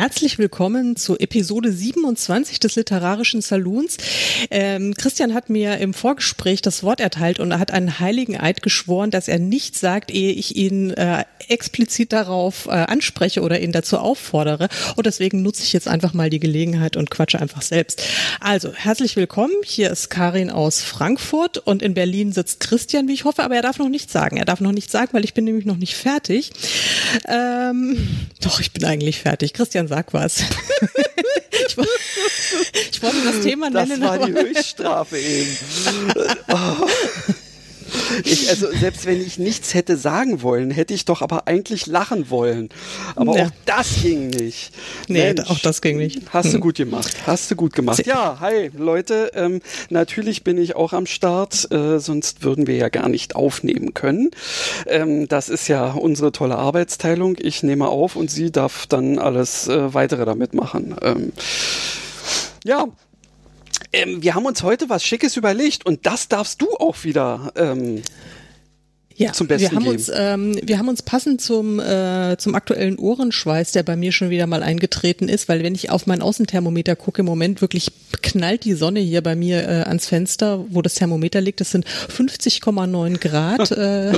Herzlich willkommen zu Episode 27 des Literarischen Saloons. Ähm, Christian hat mir im Vorgespräch das Wort erteilt und er hat einen heiligen Eid geschworen, dass er nichts sagt, ehe ich ihn äh, explizit darauf äh, anspreche oder ihn dazu auffordere. Und deswegen nutze ich jetzt einfach mal die Gelegenheit und quatsche einfach selbst. Also, herzlich willkommen. Hier ist Karin aus Frankfurt und in Berlin sitzt Christian, wie ich hoffe, aber er darf noch nichts sagen. Er darf noch nichts sagen, weil ich bin nämlich noch nicht fertig. Ähm, doch, ich bin eigentlich fertig. Christian, Christian, sag was. ich, ich, wollte das Thema nennen. Das war die Höchststrafe eben. oh. Ich, also selbst wenn ich nichts hätte sagen wollen, hätte ich doch aber eigentlich lachen wollen. Aber ja. auch das ging nicht. Nee, Mensch, auch das ging nicht. Hast du hm. gut gemacht. Hast du gut gemacht. Ja, hi Leute. Ähm, natürlich bin ich auch am Start, äh, sonst würden wir ja gar nicht aufnehmen können. Ähm, das ist ja unsere tolle Arbeitsteilung. Ich nehme auf und sie darf dann alles äh, weitere damit machen. Ähm, ja, ähm, wir haben uns heute was Schickes überlegt und das darfst du auch wieder ähm, ja, zum Besten wir haben geben. uns ähm, wir haben uns passend zum äh, zum aktuellen Ohrenschweiß, der bei mir schon wieder mal eingetreten ist, weil wenn ich auf mein Außenthermometer gucke, im Moment wirklich knallt die Sonne hier bei mir äh, ans Fenster, wo das Thermometer liegt. Das sind 50,9 Grad äh,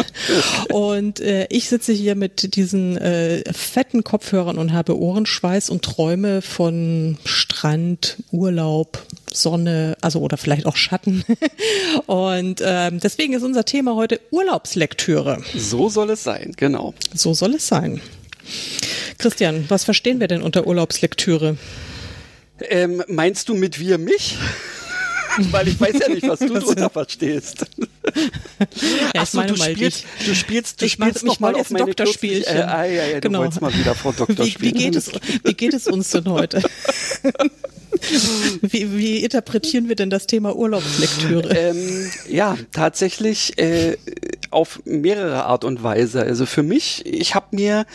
und äh, ich sitze hier mit diesen äh, fetten Kopfhörern und habe Ohrenschweiß und träume von Strand, Urlaub, Sonne, also oder vielleicht auch Schatten. und ähm, deswegen ist unser Thema heute Urlaubslektüre. Lektüre. So soll es sein, genau. So soll es sein. Christian, was verstehen wir denn unter Urlaubslektüre? Ähm, meinst du mit wir mich? Weil ich weiß ja nicht, was du darunter verstehst. Ja, Achso, du spielst, du spielst, du ich spielst noch mal auf meine Doktorspielchen. Äh, ah, ja, ja, du genau. wolltest mal wieder Frau Doktor wie, wie, geht es, wie geht es uns denn heute? wie, wie interpretieren wir denn das Thema Urlaubslektüre? Ähm, ja, tatsächlich äh, auf mehrere Art und Weise. Also für mich, ich habe mir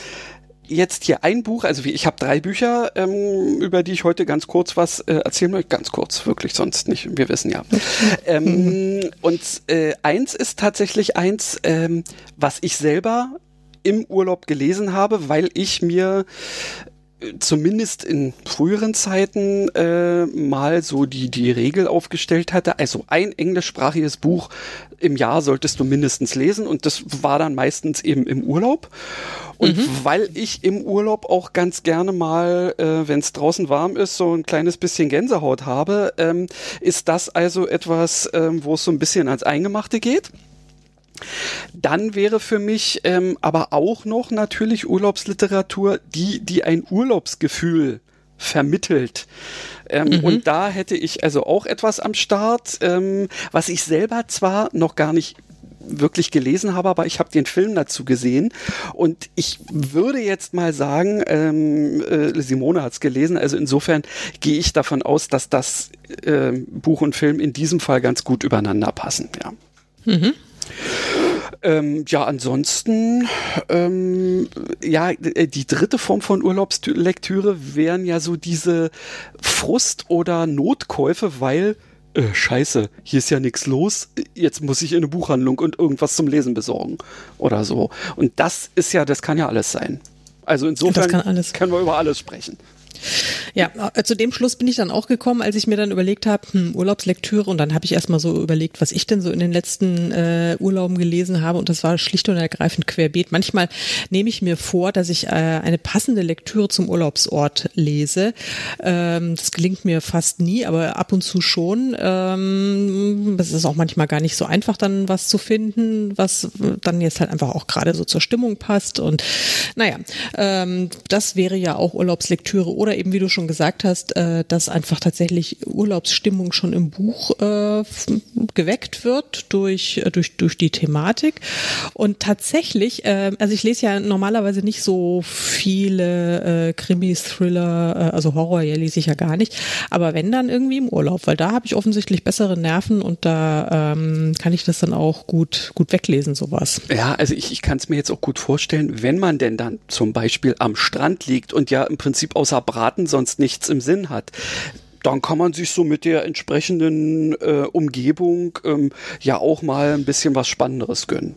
jetzt hier ein Buch, also ich habe drei Bücher, ähm, über die ich heute ganz kurz was äh, erzählen möchte. Ganz kurz, wirklich, sonst nicht. Wir wissen ja. ähm, und äh, eins ist tatsächlich eins, ähm, was ich selber im Urlaub gelesen habe, weil ich mir zumindest in früheren Zeiten äh, mal so die, die Regel aufgestellt hatte. Also ein englischsprachiges Buch im Jahr solltest du mindestens lesen und das war dann meistens eben im Urlaub. Und mhm. weil ich im Urlaub auch ganz gerne mal, äh, wenn es draußen warm ist, so ein kleines bisschen Gänsehaut habe, ähm, ist das also etwas, ähm, wo es so ein bisschen ans Eingemachte geht. Dann wäre für mich ähm, aber auch noch natürlich Urlaubsliteratur, die, die ein Urlaubsgefühl vermittelt. Ähm, mhm. Und da hätte ich also auch etwas am Start, ähm, was ich selber zwar noch gar nicht wirklich gelesen habe, aber ich habe den Film dazu gesehen und ich würde jetzt mal sagen, ähm, äh, Simone hat es gelesen, also insofern gehe ich davon aus, dass das äh, Buch und Film in diesem Fall ganz gut übereinander passen. Ja. Mhm. Ähm, ja, ansonsten, ähm, ja, die dritte Form von Urlaubslektüre wären ja so diese Frust- oder Notkäufe, weil äh, scheiße, hier ist ja nichts los, jetzt muss ich in eine Buchhandlung und irgendwas zum Lesen besorgen oder so. Und das ist ja, das kann ja alles sein. Also insofern können wir über alles sprechen. Ja, äh, zu dem Schluss bin ich dann auch gekommen, als ich mir dann überlegt habe, hm, Urlaubslektüre und dann habe ich erstmal so überlegt, was ich denn so in den letzten äh, Urlauben gelesen habe und das war schlicht und ergreifend querbeet. Manchmal nehme ich mir vor, dass ich äh, eine passende Lektüre zum Urlaubsort lese. Ähm, das gelingt mir fast nie, aber ab und zu schon. Ähm, es ist auch manchmal gar nicht so einfach, dann was zu finden, was dann jetzt halt einfach auch gerade so zur Stimmung passt und naja, ähm, das wäre ja auch Urlaubslektüre oder oder eben, wie du schon gesagt hast, äh, dass einfach tatsächlich Urlaubsstimmung schon im Buch äh, geweckt wird durch, äh, durch, durch die Thematik. Und tatsächlich, äh, also ich lese ja normalerweise nicht so viele äh, Krimis, Thriller, äh, also Horror ja lese ich ja gar nicht, aber wenn dann irgendwie im Urlaub, weil da habe ich offensichtlich bessere Nerven und da ähm, kann ich das dann auch gut, gut weglesen, sowas. Ja, also ich, ich kann es mir jetzt auch gut vorstellen, wenn man denn dann zum Beispiel am Strand liegt und ja im Prinzip außer Braten sonst nichts im Sinn hat dann kann man sich so mit der entsprechenden äh, Umgebung ähm, ja auch mal ein bisschen was Spannenderes gönnen.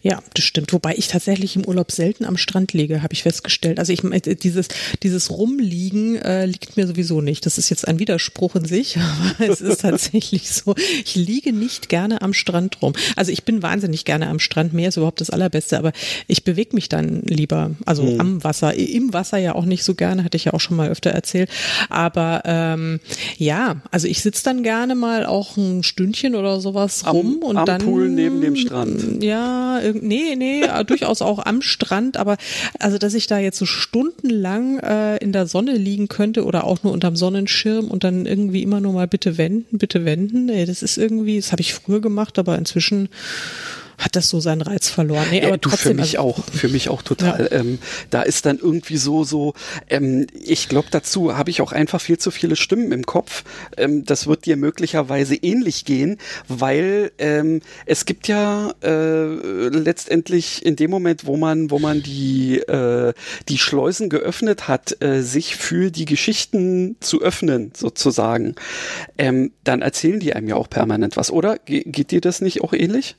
Ja, das stimmt. Wobei ich tatsächlich im Urlaub selten am Strand liege, habe ich festgestellt. Also ich äh, dieses dieses Rumliegen äh, liegt mir sowieso nicht. Das ist jetzt ein Widerspruch in sich, aber es ist tatsächlich so. Ich liege nicht gerne am Strand rum. Also ich bin wahnsinnig gerne am Strand. Meer ist überhaupt das Allerbeste, aber ich bewege mich dann lieber. Also mhm. am Wasser, im Wasser ja auch nicht so gerne, hatte ich ja auch schon mal öfter erzählt. Aber ähm, ja, also ich sitze dann gerne mal auch ein Stündchen oder sowas rum am, und am dann Pool neben dem Strand. Ja, nee, nee, durchaus auch am Strand, aber also, dass ich da jetzt so stundenlang äh, in der Sonne liegen könnte oder auch nur unterm Sonnenschirm und dann irgendwie immer nur mal bitte wenden, bitte wenden, nee, das ist irgendwie, das habe ich früher gemacht, aber inzwischen hat das so seinen Reiz verloren. Nee, aber du, trotzdem, für mich also, auch, für mich auch total. Ja. Ähm, da ist dann irgendwie so, so, ähm, ich glaube dazu habe ich auch einfach viel zu viele Stimmen im Kopf. Ähm, das wird dir möglicherweise ähnlich gehen, weil ähm, es gibt ja äh, letztendlich in dem Moment, wo man, wo man die, äh, die Schleusen geöffnet hat, äh, sich für die Geschichten zu öffnen, sozusagen, ähm, dann erzählen die einem ja auch permanent was, oder? Ge geht dir das nicht auch ähnlich?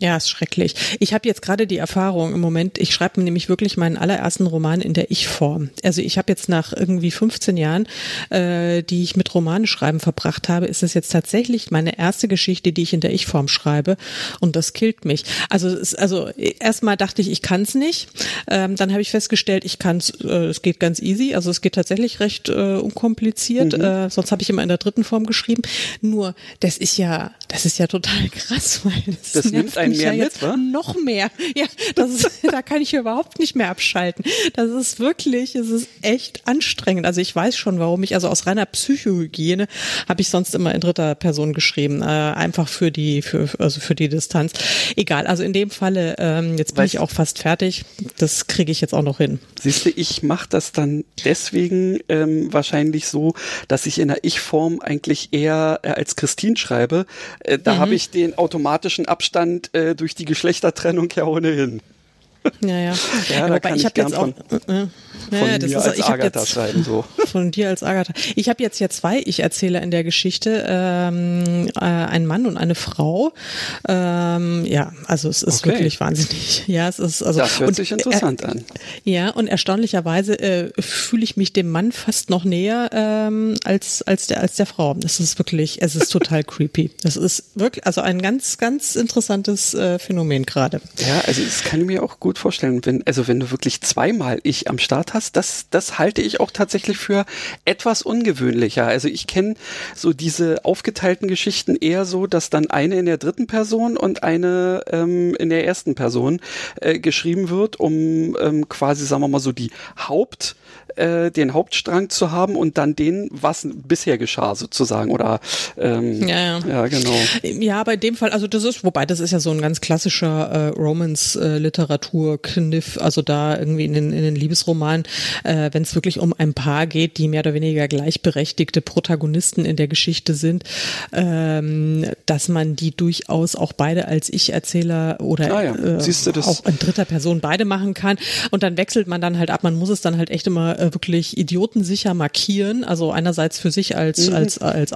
Ja, ist schrecklich. Ich habe jetzt gerade die Erfahrung im Moment, ich schreibe nämlich wirklich meinen allerersten Roman in der Ich-Form. Also ich habe jetzt nach irgendwie 15 Jahren, äh, die ich mit Romaneschreiben verbracht habe, ist es jetzt tatsächlich meine erste Geschichte, die ich in der Ich-Form schreibe und das killt mich. Also es, also erstmal dachte ich, ich kann es nicht. Ähm, dann habe ich festgestellt, ich kann es, äh, es geht ganz easy. Also es geht tatsächlich recht äh, unkompliziert. Mhm. Äh, sonst habe ich immer in der dritten Form geschrieben. Nur das ist ja, das ist ja total krass, weil das, das nimmt ein mehr ja mit, wa? Noch mehr. Ja, das ist, da kann ich überhaupt nicht mehr abschalten. Das ist wirklich, es ist echt anstrengend. Also ich weiß schon, warum ich, also aus reiner Psychohygiene habe ich sonst immer in dritter Person geschrieben. Äh, einfach für die, für, also für die Distanz. Egal, also in dem Falle, ähm, jetzt bin weißt, ich auch fast fertig. Das kriege ich jetzt auch noch hin. Siehst du, ich mache das dann deswegen ähm, wahrscheinlich so, dass ich in der Ich-Form eigentlich eher äh, als Christine schreibe. Äh, da mhm. habe ich den automatischen Abstand äh, durch die Geschlechtertrennung ja ohnehin. Ja, ja. ja, da kann ich, ich habe jetzt auch. Äh, von ja, das mir als ich Agatha jetzt, schreiben so. Von dir als Agatha. Ich habe jetzt ja zwei Ich-Erzähler in der Geschichte, ähm, äh, ein Mann und eine Frau. Ähm, ja, also es ist okay. wirklich wahnsinnig. Ja, es ist also. Das hört und, sich interessant äh, an. Ja, und erstaunlicherweise äh, fühle ich mich dem Mann fast noch näher ähm, als als der als der Frau. Das ist wirklich, es ist total creepy. Das ist wirklich, also ein ganz ganz interessantes äh, Phänomen gerade. Ja, also das kann ich mir auch gut vorstellen, wenn also wenn du wirklich zweimal ich am Start hast hast, das, das halte ich auch tatsächlich für etwas ungewöhnlicher. Also ich kenne so diese aufgeteilten Geschichten eher so, dass dann eine in der dritten Person und eine ähm, in der ersten Person äh, geschrieben wird, um ähm, quasi, sagen wir mal so, die Haupt äh, den Hauptstrang zu haben und dann den, was bisher geschah sozusagen oder ähm, ja, ja. ja genau. Ja, bei dem Fall, also das ist, wobei das ist ja so ein ganz klassischer äh, Romance-Literatur-Kniff, äh, also da irgendwie in den, in den Liebesromanen, äh, wenn es wirklich um ein Paar geht, die mehr oder weniger gleichberechtigte Protagonisten in der Geschichte sind, ähm, dass man die durchaus auch beide als Ich-Erzähler oder ah ja. äh, auch in dritter Person beide machen kann und dann wechselt man dann halt ab, man muss es dann halt echt immer äh, wirklich idiotensicher markieren. Also einerseits für sich als, mhm. als, als,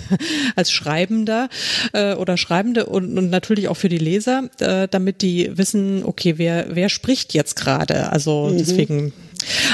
als Schreibender äh, oder Schreibende und, und natürlich auch für die Leser, äh, damit die wissen, okay, wer, wer spricht jetzt gerade. Also mhm. deswegen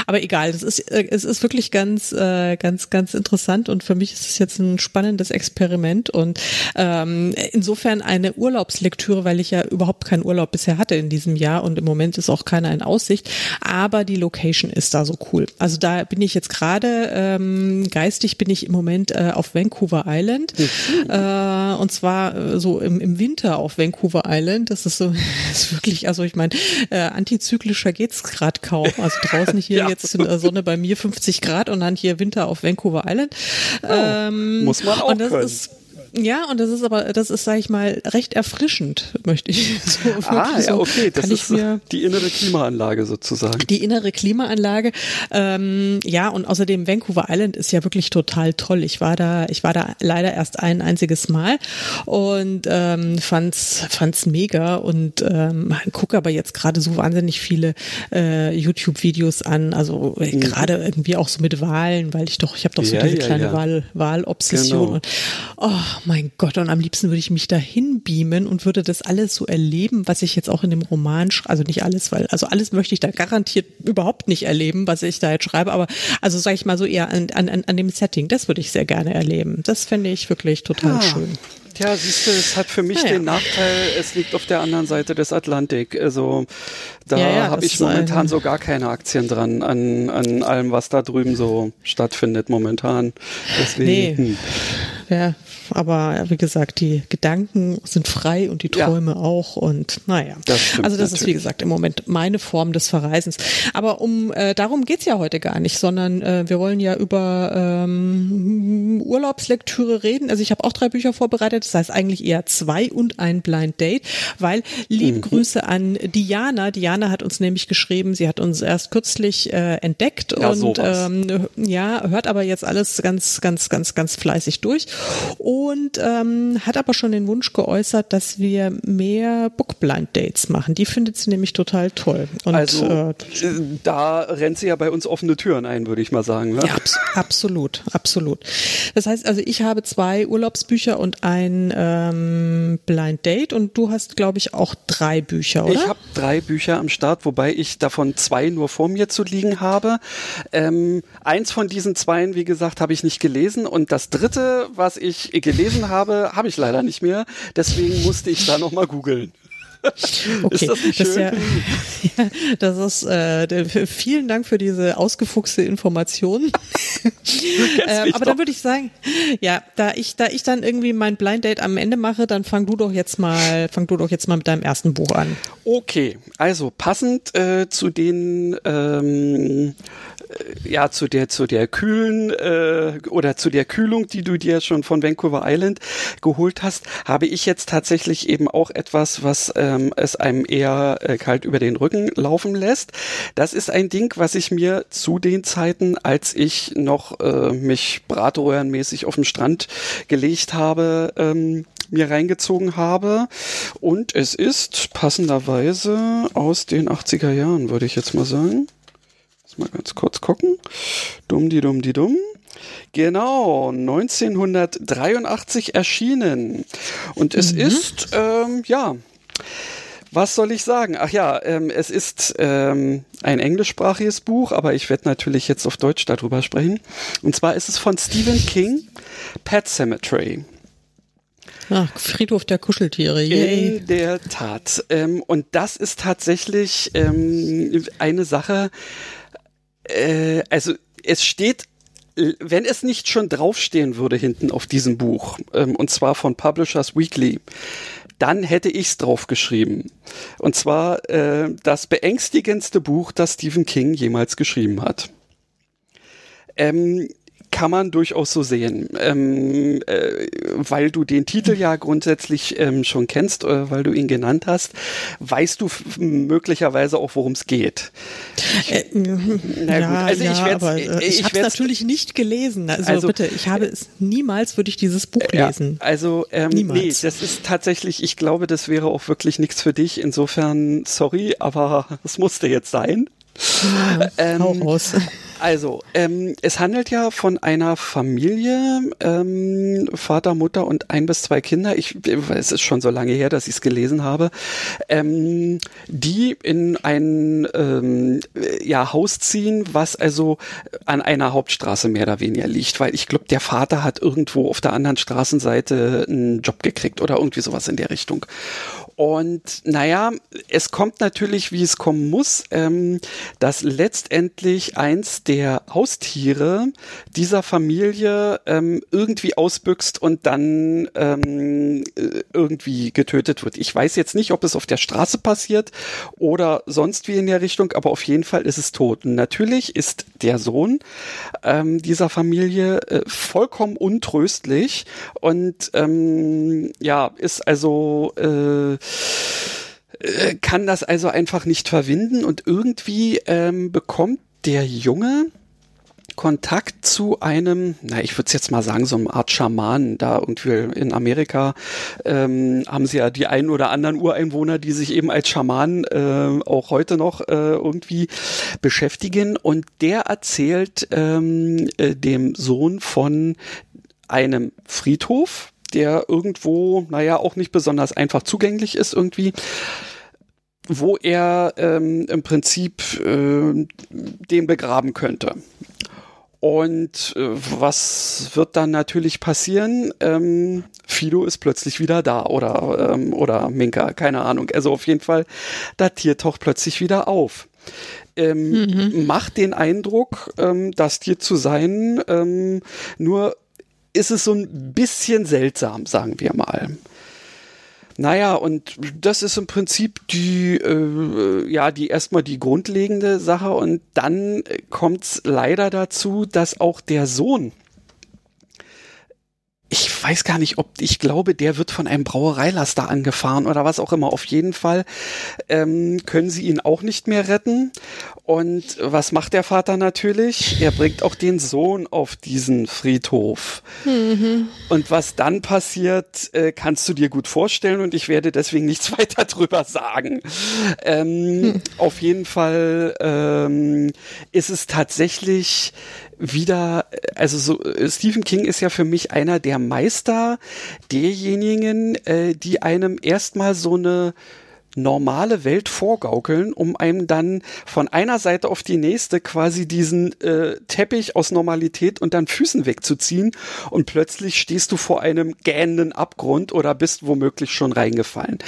aber egal, es ist, äh, es ist wirklich ganz, äh, ganz, ganz interessant und für mich ist es jetzt ein spannendes Experiment und ähm, insofern eine Urlaubslektüre, weil ich ja überhaupt keinen Urlaub bisher hatte in diesem Jahr und im Moment ist auch keiner in Aussicht, aber die Location ist da so cool. Also da bin ich jetzt gerade, ähm, geistig bin ich im Moment äh, auf Vancouver Island mhm. äh, und zwar äh, so im, im Winter auf Vancouver Island. Das ist so, ist wirklich, also ich meine, äh, antizyklischer geht's gerade kaum. Also draußen hier ja. jetzt in der Sonne bei mir 50 Grad und dann hier Winter auf Vancouver Island. Oh, ähm, muss man auch und das können. Ist, ja, und das ist aber, das ist, sag ich mal, recht erfrischend, möchte ich so. Ah, ja, okay, das ist mir, die innere Klimaanlage sozusagen. Die innere Klimaanlage, ähm, ja, und außerdem Vancouver Island ist ja wirklich total toll. Ich war da, ich war da leider erst ein einziges Mal und ähm, fand's, fand's mega und ähm, gucke aber jetzt gerade so wahnsinnig viele äh, YouTube-Videos an, also äh, mhm. gerade irgendwie auch so mit Wahlen, weil ich doch, ich habe doch so ja, diese ja, kleine ja. Wahl, Wahlobsession. Genau. Und, oh, mein Gott, und am liebsten würde ich mich dahin beamen und würde das alles so erleben, was ich jetzt auch in dem Roman, also nicht alles, weil, also alles möchte ich da garantiert überhaupt nicht erleben, was ich da jetzt schreibe, aber also sage ich mal so eher an, an, an dem Setting, das würde ich sehr gerne erleben. Das fände ich wirklich total ja. schön. Ja, siehst du, es hat für mich ja, den Nachteil, es liegt auf der anderen Seite des Atlantik. Also da ja, ja, habe ich momentan so gar keine Aktien dran an, an allem, was da drüben so stattfindet momentan. Deswegen. Nee. Hm. Ja, aber wie gesagt, die Gedanken sind frei und die Träume ja. auch und naja. Das also das natürlich. ist wie gesagt im Moment meine Form des Verreisens. Aber um äh, darum geht's ja heute gar nicht, sondern äh, wir wollen ja über ähm, Urlaubslektüre reden. Also ich habe auch drei Bücher vorbereitet, das heißt eigentlich eher zwei und ein Blind Date, weil lieb mhm. Grüße an Diana. Diana hat uns nämlich geschrieben, sie hat uns erst kürzlich äh, entdeckt ja, und ähm, ja, hört aber jetzt alles ganz, ganz, ganz, ganz fleißig durch und ähm, hat aber schon den Wunsch geäußert, dass wir mehr Bookblind Dates machen. Die findet sie nämlich total toll. Und, also äh, da rennt sie ja bei uns offene Türen ein, würde ich mal sagen. Ne? Ja, abs absolut, absolut. Das heißt also, ich habe zwei Urlaubsbücher und ein ähm, Blind Date und du hast, glaube ich, auch drei Bücher, oder? Ich habe drei Bücher am Start, wobei ich davon zwei nur vor mir zu liegen habe. Ähm, eins von diesen zweien, wie gesagt, habe ich nicht gelesen und das dritte, was ich gelesen habe, habe ich leider nicht mehr. Deswegen musste ich da nochmal googeln. Okay, ist das nicht schön? Das, ja, ja, das ist äh, vielen Dank für diese ausgefuchste Information. äh, aber dann würde ich sagen, ja, da ich da ich dann irgendwie mein Blind Date am Ende mache, dann fang du doch jetzt mal, fang du doch jetzt mal mit deinem ersten Buch an. Okay, also passend äh, zu den ähm, ja zu der zu der kühlen äh, oder zu der Kühlung, die du dir schon von Vancouver Island geholt hast, habe ich jetzt tatsächlich eben auch etwas, was ähm, es einem eher äh, kalt über den Rücken laufen lässt. Das ist ein Ding, was ich mir zu den Zeiten, als ich noch äh, mich bratröhrenmäßig auf dem Strand gelegt habe, ähm, mir reingezogen habe. Und es ist passenderweise aus den 80er Jahren, würde ich jetzt mal sagen mal ganz kurz gucken. Dumm, die dumm, die dumm. Genau, 1983 erschienen. Und es mhm. ist, ähm, ja, was soll ich sagen? Ach ja, ähm, es ist ähm, ein englischsprachiges Buch, aber ich werde natürlich jetzt auf Deutsch darüber sprechen. Und zwar ist es von Stephen King, Pet Cemetery. Ach, Friedhof der Kuscheltiere. Yay. In der Tat. Ähm, und das ist tatsächlich ähm, eine Sache, äh, also es steht wenn es nicht schon draufstehen würde hinten auf diesem Buch, ähm, und zwar von Publishers Weekly, dann hätte ich's draufgeschrieben. Und zwar äh, das beängstigendste Buch, das Stephen King jemals geschrieben hat. Ähm, kann man durchaus so sehen, ähm, äh, weil du den Titel ja grundsätzlich ähm, schon kennst, äh, weil du ihn genannt hast, weißt du möglicherweise auch, worum es geht. Äh, Na ja, gut, also ja, ich werde äh, ich, ich habe es natürlich nicht gelesen. Also, also, bitte, ich habe es niemals würde ich dieses Buch lesen. Also ähm, niemals. nee, das ist tatsächlich, ich glaube, das wäre auch wirklich nichts für dich. Insofern sorry, aber es musste jetzt sein. Ja, ähm, raus. Also, ähm, es handelt ja von einer Familie, ähm, Vater, Mutter und ein bis zwei Kinder. Ich, es ist schon so lange her, dass ich es gelesen habe, ähm, die in ein ähm, ja, Haus ziehen, was also an einer Hauptstraße mehr oder weniger liegt, weil ich glaube, der Vater hat irgendwo auf der anderen Straßenseite einen Job gekriegt oder irgendwie sowas in der Richtung. Und naja, es kommt natürlich, wie es kommen muss, ähm, dass letztendlich eins der Haustiere dieser Familie ähm, irgendwie ausbüchst und dann ähm, äh, irgendwie getötet wird. Ich weiß jetzt nicht, ob es auf der Straße passiert oder sonst wie in der Richtung, aber auf jeden Fall ist es tot. Und natürlich ist der Sohn ähm, dieser Familie äh, vollkommen untröstlich und ähm, ja, ist also äh, äh, kann das also einfach nicht verwinden und irgendwie ähm, bekommt der Junge Kontakt zu einem, na, ich würde es jetzt mal sagen, so eine Art Schamanen. Da irgendwie in Amerika ähm, haben sie ja die einen oder anderen Ureinwohner, die sich eben als Schamanen äh, auch heute noch äh, irgendwie beschäftigen. Und der erzählt ähm, äh, dem Sohn von einem Friedhof, der irgendwo, naja, auch nicht besonders einfach zugänglich ist irgendwie wo er ähm, im Prinzip äh, den begraben könnte. Und äh, was wird dann natürlich passieren? Ähm, Fido ist plötzlich wieder da oder, ähm, oder Minka, keine Ahnung. Also auf jeden Fall, datiert taucht plötzlich wieder auf. Ähm, mhm. Macht den Eindruck, ähm, das Tier zu sein, ähm, nur ist es so ein bisschen seltsam, sagen wir mal. Naja, und das ist im Prinzip die, äh, ja, die erstmal die grundlegende Sache und dann kommt es leider dazu, dass auch der Sohn ich weiß gar nicht, ob ich glaube, der wird von einem Brauereilaster angefahren oder was auch immer. Auf jeden Fall ähm, können sie ihn auch nicht mehr retten. Und was macht der Vater natürlich? Er bringt auch den Sohn auf diesen Friedhof. Mhm. Und was dann passiert, äh, kannst du dir gut vorstellen und ich werde deswegen nichts weiter drüber sagen. Ähm, hm. Auf jeden Fall ähm, ist es tatsächlich wieder, also so Stephen King ist ja für mich einer der Meister derjenigen, äh, die einem erstmal so eine normale Welt vorgaukeln, um einem dann von einer Seite auf die nächste quasi diesen äh, Teppich aus Normalität und dann Füßen wegzuziehen und plötzlich stehst du vor einem gähnenden Abgrund oder bist womöglich schon reingefallen.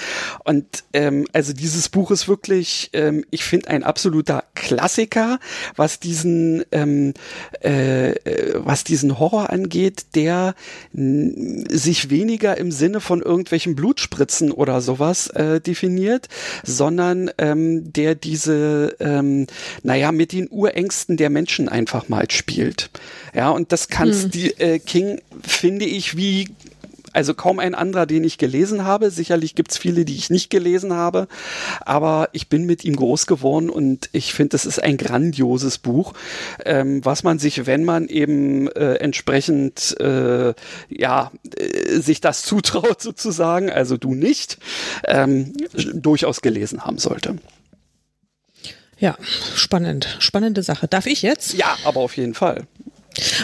Und ähm, also dieses Buch ist wirklich, ähm, ich finde, ein absoluter Klassiker, was diesen, ähm, äh, was diesen Horror angeht, der sich weniger im Sinne von irgendwelchen Blutspritzen oder sowas äh, definiert passiert, sondern ähm, der diese, ähm, naja, mit den Urängsten der Menschen einfach mal spielt. Ja, und das kannst hm. die äh, King, finde ich, wie also kaum ein anderer, den ich gelesen habe. Sicherlich gibt's viele, die ich nicht gelesen habe, aber ich bin mit ihm groß geworden und ich finde, es ist ein grandioses Buch, ähm, was man sich, wenn man eben äh, entsprechend äh, ja äh, sich das zutraut sozusagen, also du nicht, ähm, durchaus gelesen haben sollte. Ja, spannend, spannende Sache. Darf ich jetzt? Ja, aber auf jeden Fall.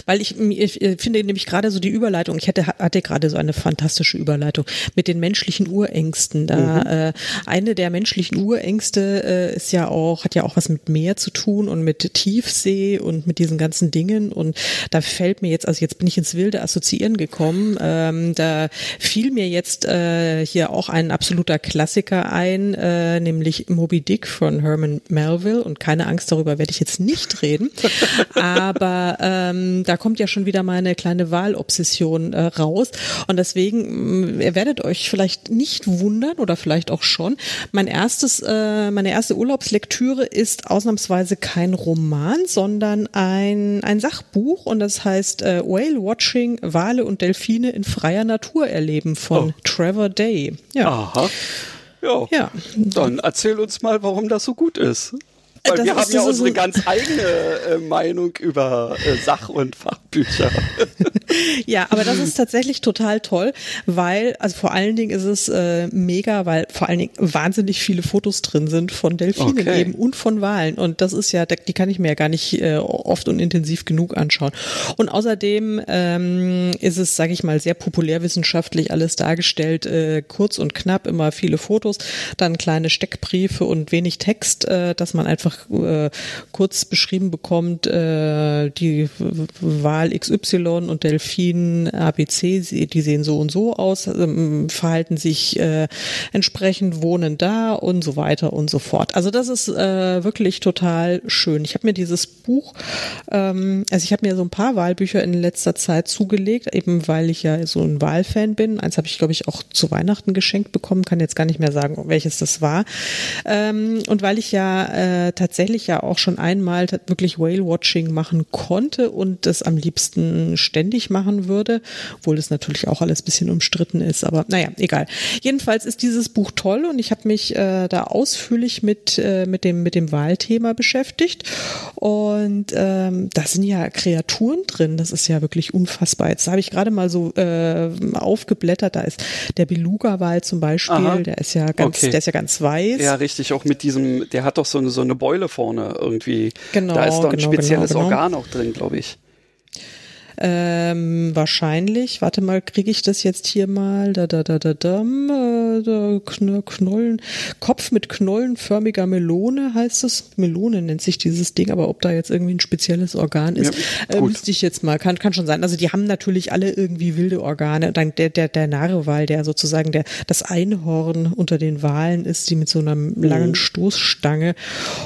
Weil ich, ich finde nämlich gerade so die Überleitung, ich hatte, hatte gerade so eine fantastische Überleitung mit den menschlichen Urängsten. Da mhm. äh, eine der menschlichen Urängste äh, ist ja auch, hat ja auch was mit Meer zu tun und mit Tiefsee und mit diesen ganzen Dingen. Und da fällt mir jetzt, also jetzt bin ich ins wilde Assoziieren gekommen, ähm, da fiel mir jetzt äh, hier auch ein absoluter Klassiker ein, äh, nämlich Moby Dick von Herman Melville. Und keine Angst, darüber werde ich jetzt nicht reden. Aber ähm, ähm, da kommt ja schon wieder meine kleine Wahlobsession äh, raus. Und deswegen, äh, ihr werdet euch vielleicht nicht wundern oder vielleicht auch schon. Mein erstes, äh, meine erste Urlaubslektüre ist ausnahmsweise kein Roman, sondern ein, ein Sachbuch und das heißt äh, Whale Watching, Wale und Delfine in freier Natur erleben von oh. Trevor Day. Ja. Aha. Ja. ja. Dann erzähl uns mal, warum das so gut ist. Weil das wir haben ja unsere ganz eigene äh, Meinung über äh, Sach- und Fachbücher. ja, aber das ist tatsächlich total toll, weil, also vor allen Dingen ist es äh, mega, weil vor allen Dingen wahnsinnig viele Fotos drin sind von Delfinen okay. eben und von Walen. Und das ist ja, die kann ich mir ja gar nicht äh, oft und intensiv genug anschauen. Und außerdem ähm, ist es, sage ich mal, sehr populärwissenschaftlich alles dargestellt, äh, kurz und knapp, immer viele Fotos, dann kleine Steckbriefe und wenig Text, äh, dass man einfach einfach äh, kurz beschrieben bekommt, äh, die Wahl XY und Delfin ABC, die sehen so und so aus, ähm, verhalten sich äh, entsprechend, wohnen da und so weiter und so fort. Also das ist äh, wirklich total schön. Ich habe mir dieses Buch, ähm, also ich habe mir so ein paar Wahlbücher in letzter Zeit zugelegt, eben weil ich ja so ein Wahlfan bin. Eins habe ich, glaube ich, auch zu Weihnachten geschenkt bekommen, kann jetzt gar nicht mehr sagen, welches das war. Ähm, und weil ich ja äh, tatsächlich ja auch schon einmal wirklich Whale-Watching machen konnte und das am liebsten ständig machen würde, obwohl das natürlich auch alles bisschen umstritten ist, aber naja, egal. Jedenfalls ist dieses Buch toll und ich habe mich äh, da ausführlich mit, äh, mit, dem, mit dem Wahlthema beschäftigt und ähm, da sind ja Kreaturen drin, das ist ja wirklich unfassbar. Jetzt habe ich gerade mal so äh, aufgeblättert, da ist der Beluga-Wal zum Beispiel, Aha. der ist ja ganz, okay. der ist ja ganz weiß. Ja, richtig, auch mit diesem, der hat doch so eine, so eine Beule vorne irgendwie. Genau. Da ist doch ein genau, spezielles genau, genau. Organ auch drin, glaube ich. Ähm, wahrscheinlich, warte mal, kriege ich das jetzt hier mal, da, da, da, da, da, äh, da Knollen, Kopf mit knollenförmiger Melone heißt es. Melone nennt sich dieses Ding, aber ob da jetzt irgendwie ein spezielles Organ ist, ja, äh, müsste ich jetzt mal, kann, kann schon sein. Also die haben natürlich alle irgendwie wilde Organe. Dann der, der, der Narwal, der sozusagen der, das Einhorn unter den Walen ist, die mit so einer langen mhm. Stoßstange.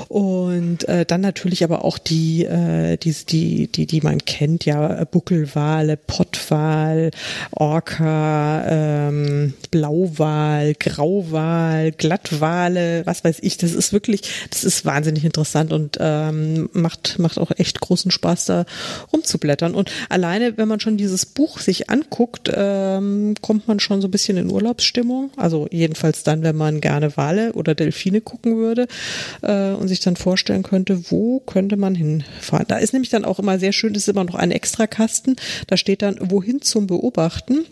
Und äh, dann natürlich aber auch die, äh, die, die, die, die man kennt, ja, Buckelwale, Pottwal, Orca, ähm, Blauwal, Grauwal, Glattwale, was weiß ich. Das ist wirklich, das ist wahnsinnig interessant und ähm, macht, macht auch echt großen Spaß, da rumzublättern. Und alleine, wenn man schon dieses Buch sich anguckt, ähm, kommt man schon so ein bisschen in Urlaubsstimmung. Also jedenfalls dann, wenn man gerne Wale oder Delfine gucken würde äh, und sich dann vorstellen könnte, wo könnte man hinfahren. Da ist nämlich dann auch immer sehr schön, ist immer noch ein Extrakasten Kasten. Da steht dann, wohin zum Beobachten.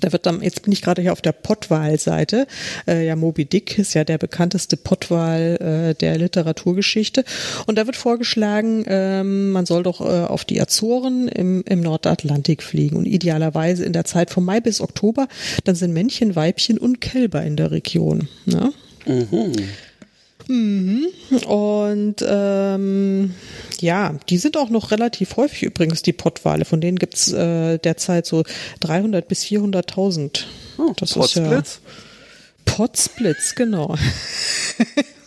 Da wird dann, jetzt bin ich gerade hier auf der Pottwal-Seite. Äh, ja, Moby Dick ist ja der bekannteste Pottwal äh, der Literaturgeschichte. Und da wird vorgeschlagen, ähm, man soll doch äh, auf die Azoren im, im Nordatlantik fliegen und idealerweise in der Zeit von Mai bis Oktober. Dann sind Männchen, Weibchen und Kälber in der Region. Ne? Mhm. Mhm. Und ähm, ja, die sind auch noch relativ häufig übrigens, die Pottwale. Von denen gibt's äh, derzeit so 300 bis 400.000. Oh, das Potsblitz? ist ja Potsblitz, genau.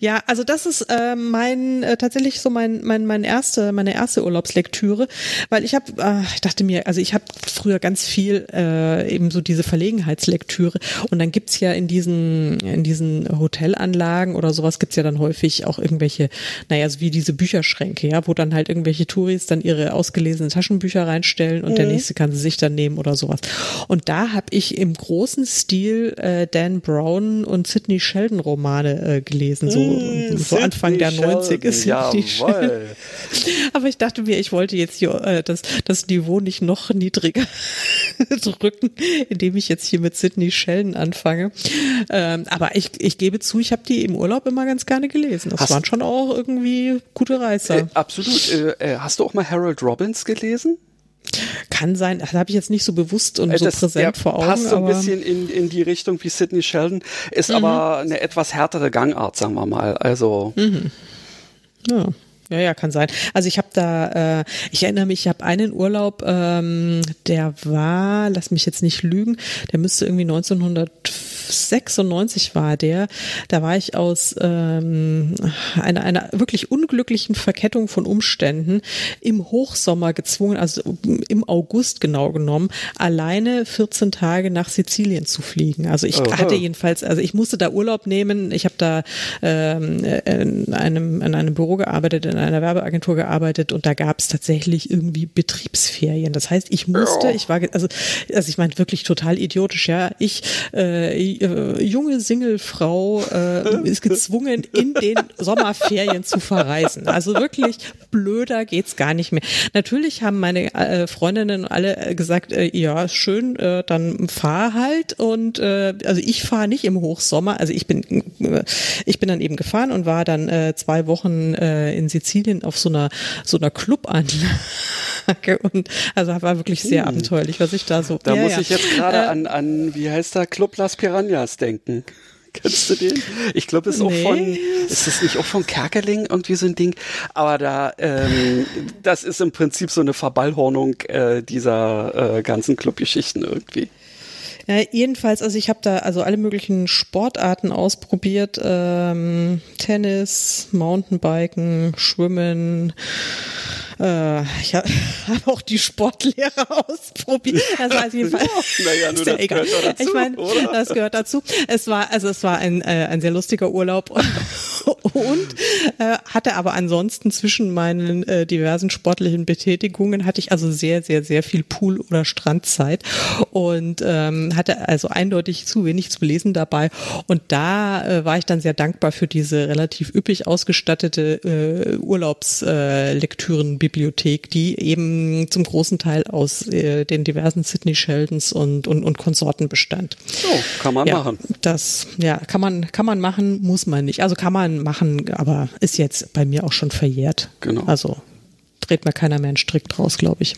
Ja, also das ist äh, mein äh, tatsächlich so mein mein mein erste meine erste Urlaubslektüre, weil ich habe äh, ich dachte mir, also ich habe früher ganz viel äh, eben so diese Verlegenheitslektüre und dann gibt's ja in diesen in diesen Hotelanlagen oder sowas gibt's ja dann häufig auch irgendwelche, naja, so wie diese Bücherschränke, ja, wo dann halt irgendwelche Touris dann ihre ausgelesenen Taschenbücher reinstellen und mhm. der nächste kann sie sich dann nehmen oder sowas. Und da habe ich im großen Stil äh, Dan Brown und Sidney Sheldon Romane äh, gelesen, so, mmh, so Anfang der 90 ist die Aber ich dachte mir, ich wollte jetzt hier äh, das, das Niveau nicht noch niedriger drücken, indem ich jetzt hier mit Sidney Sheldon anfange. Ähm, aber ich, ich gebe zu, ich habe die im Urlaub immer ganz gerne gelesen. Das hast, waren schon auch irgendwie gute Reißer. Äh, absolut. Äh, äh, hast du auch mal Harold Robbins gelesen? Kann sein, das habe ich jetzt nicht so bewusst und das, so präsent vor Augen. Passt so ein bisschen in, in die Richtung wie Sidney Sheldon, ist mhm. aber eine etwas härtere Gangart, sagen wir mal. Also. Mhm. Ja. Ja, ja, kann sein. Also ich habe da, äh, ich erinnere mich, ich habe einen Urlaub, ähm, der war, lass mich jetzt nicht lügen, der müsste irgendwie 1900 96 war der. Da war ich aus ähm, einer, einer wirklich unglücklichen Verkettung von Umständen im Hochsommer gezwungen, also im August genau genommen, alleine 14 Tage nach Sizilien zu fliegen. Also ich Aha. hatte jedenfalls, also ich musste da Urlaub nehmen. Ich habe da ähm, in einem in einem Büro gearbeitet, in einer Werbeagentur gearbeitet und da gab es tatsächlich irgendwie Betriebsferien. Das heißt, ich musste, ich war also also ich meine wirklich total idiotisch, ja. Ich äh, äh, junge Singlefrau äh, ist gezwungen, in den Sommerferien zu verreisen. Also wirklich blöder geht's gar nicht mehr. Natürlich haben meine äh, Freundinnen alle gesagt, äh, ja, schön, äh, dann fahr halt. Und äh, also ich fahre nicht im Hochsommer. Also ich bin, äh, ich bin dann eben gefahren und war dann äh, zwei Wochen äh, in Sizilien auf so einer so einer Clubanlage und also war wirklich sehr hm. abenteuerlich, was ich da so. Da ja, muss ja. ich jetzt gerade äh, an an wie heißt der Club Las Piranhas denken. Kennst du den? Ich glaube, es ist nee. auch von, ist das nicht auch von Kerkeling irgendwie so ein Ding? Aber da, ähm, das ist im Prinzip so eine Verballhornung äh, dieser äh, ganzen Clubgeschichten irgendwie. Ja, jedenfalls, also ich habe da also alle möglichen Sportarten ausprobiert. Ähm, Tennis, Mountainbiken, Schwimmen, äh, ich habe hab auch die Sportlehre ausprobiert. Das war jeden Fall. naja, nur das egal. gehört dazu, Ich meine, das gehört dazu. Es war, also es war ein, äh, ein sehr lustiger Urlaub und äh, hatte aber ansonsten zwischen meinen äh, diversen sportlichen Betätigungen hatte ich also sehr, sehr, sehr viel Pool- oder Strandzeit und ähm, hatte also eindeutig zu wenig zu lesen dabei. Und da äh, war ich dann sehr dankbar für diese relativ üppig ausgestattete äh, Urlaubslektüren. Äh, Bibliothek, die eben zum großen Teil aus äh, den diversen Sydney Sheldons und, und, und Konsorten bestand. So, kann man ja, machen. Das, ja, kann man, kann man machen, muss man nicht. Also kann man machen, aber ist jetzt bei mir auch schon verjährt. Genau. Also dreht mir keiner mehr einen Strick draus, glaube ich.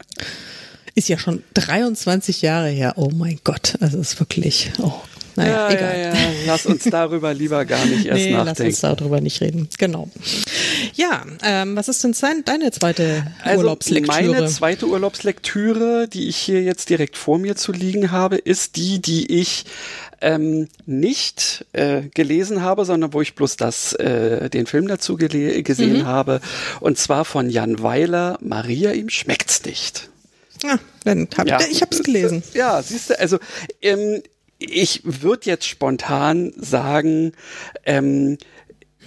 ist ja schon 23 Jahre her. Oh mein Gott, also ist wirklich, oh naja, ja, egal. Ja, ja. Lass uns darüber lieber gar nicht erst nee, nachdenken. Lass uns darüber nicht reden. Genau. Ja, ähm, was ist denn deine zweite also Urlaubslektüre? Meine zweite Urlaubslektüre, die ich hier jetzt direkt vor mir zu liegen habe, ist die, die ich ähm, nicht äh, gelesen habe, sondern wo ich bloß das, äh, den Film dazu gesehen mhm. habe. Und zwar von Jan Weiler, Maria, ihm schmeckt's nicht. Ja, dann hab, ja. ich habe es gelesen. Ja, siehst du, also ähm, ich würde jetzt spontan sagen, ähm,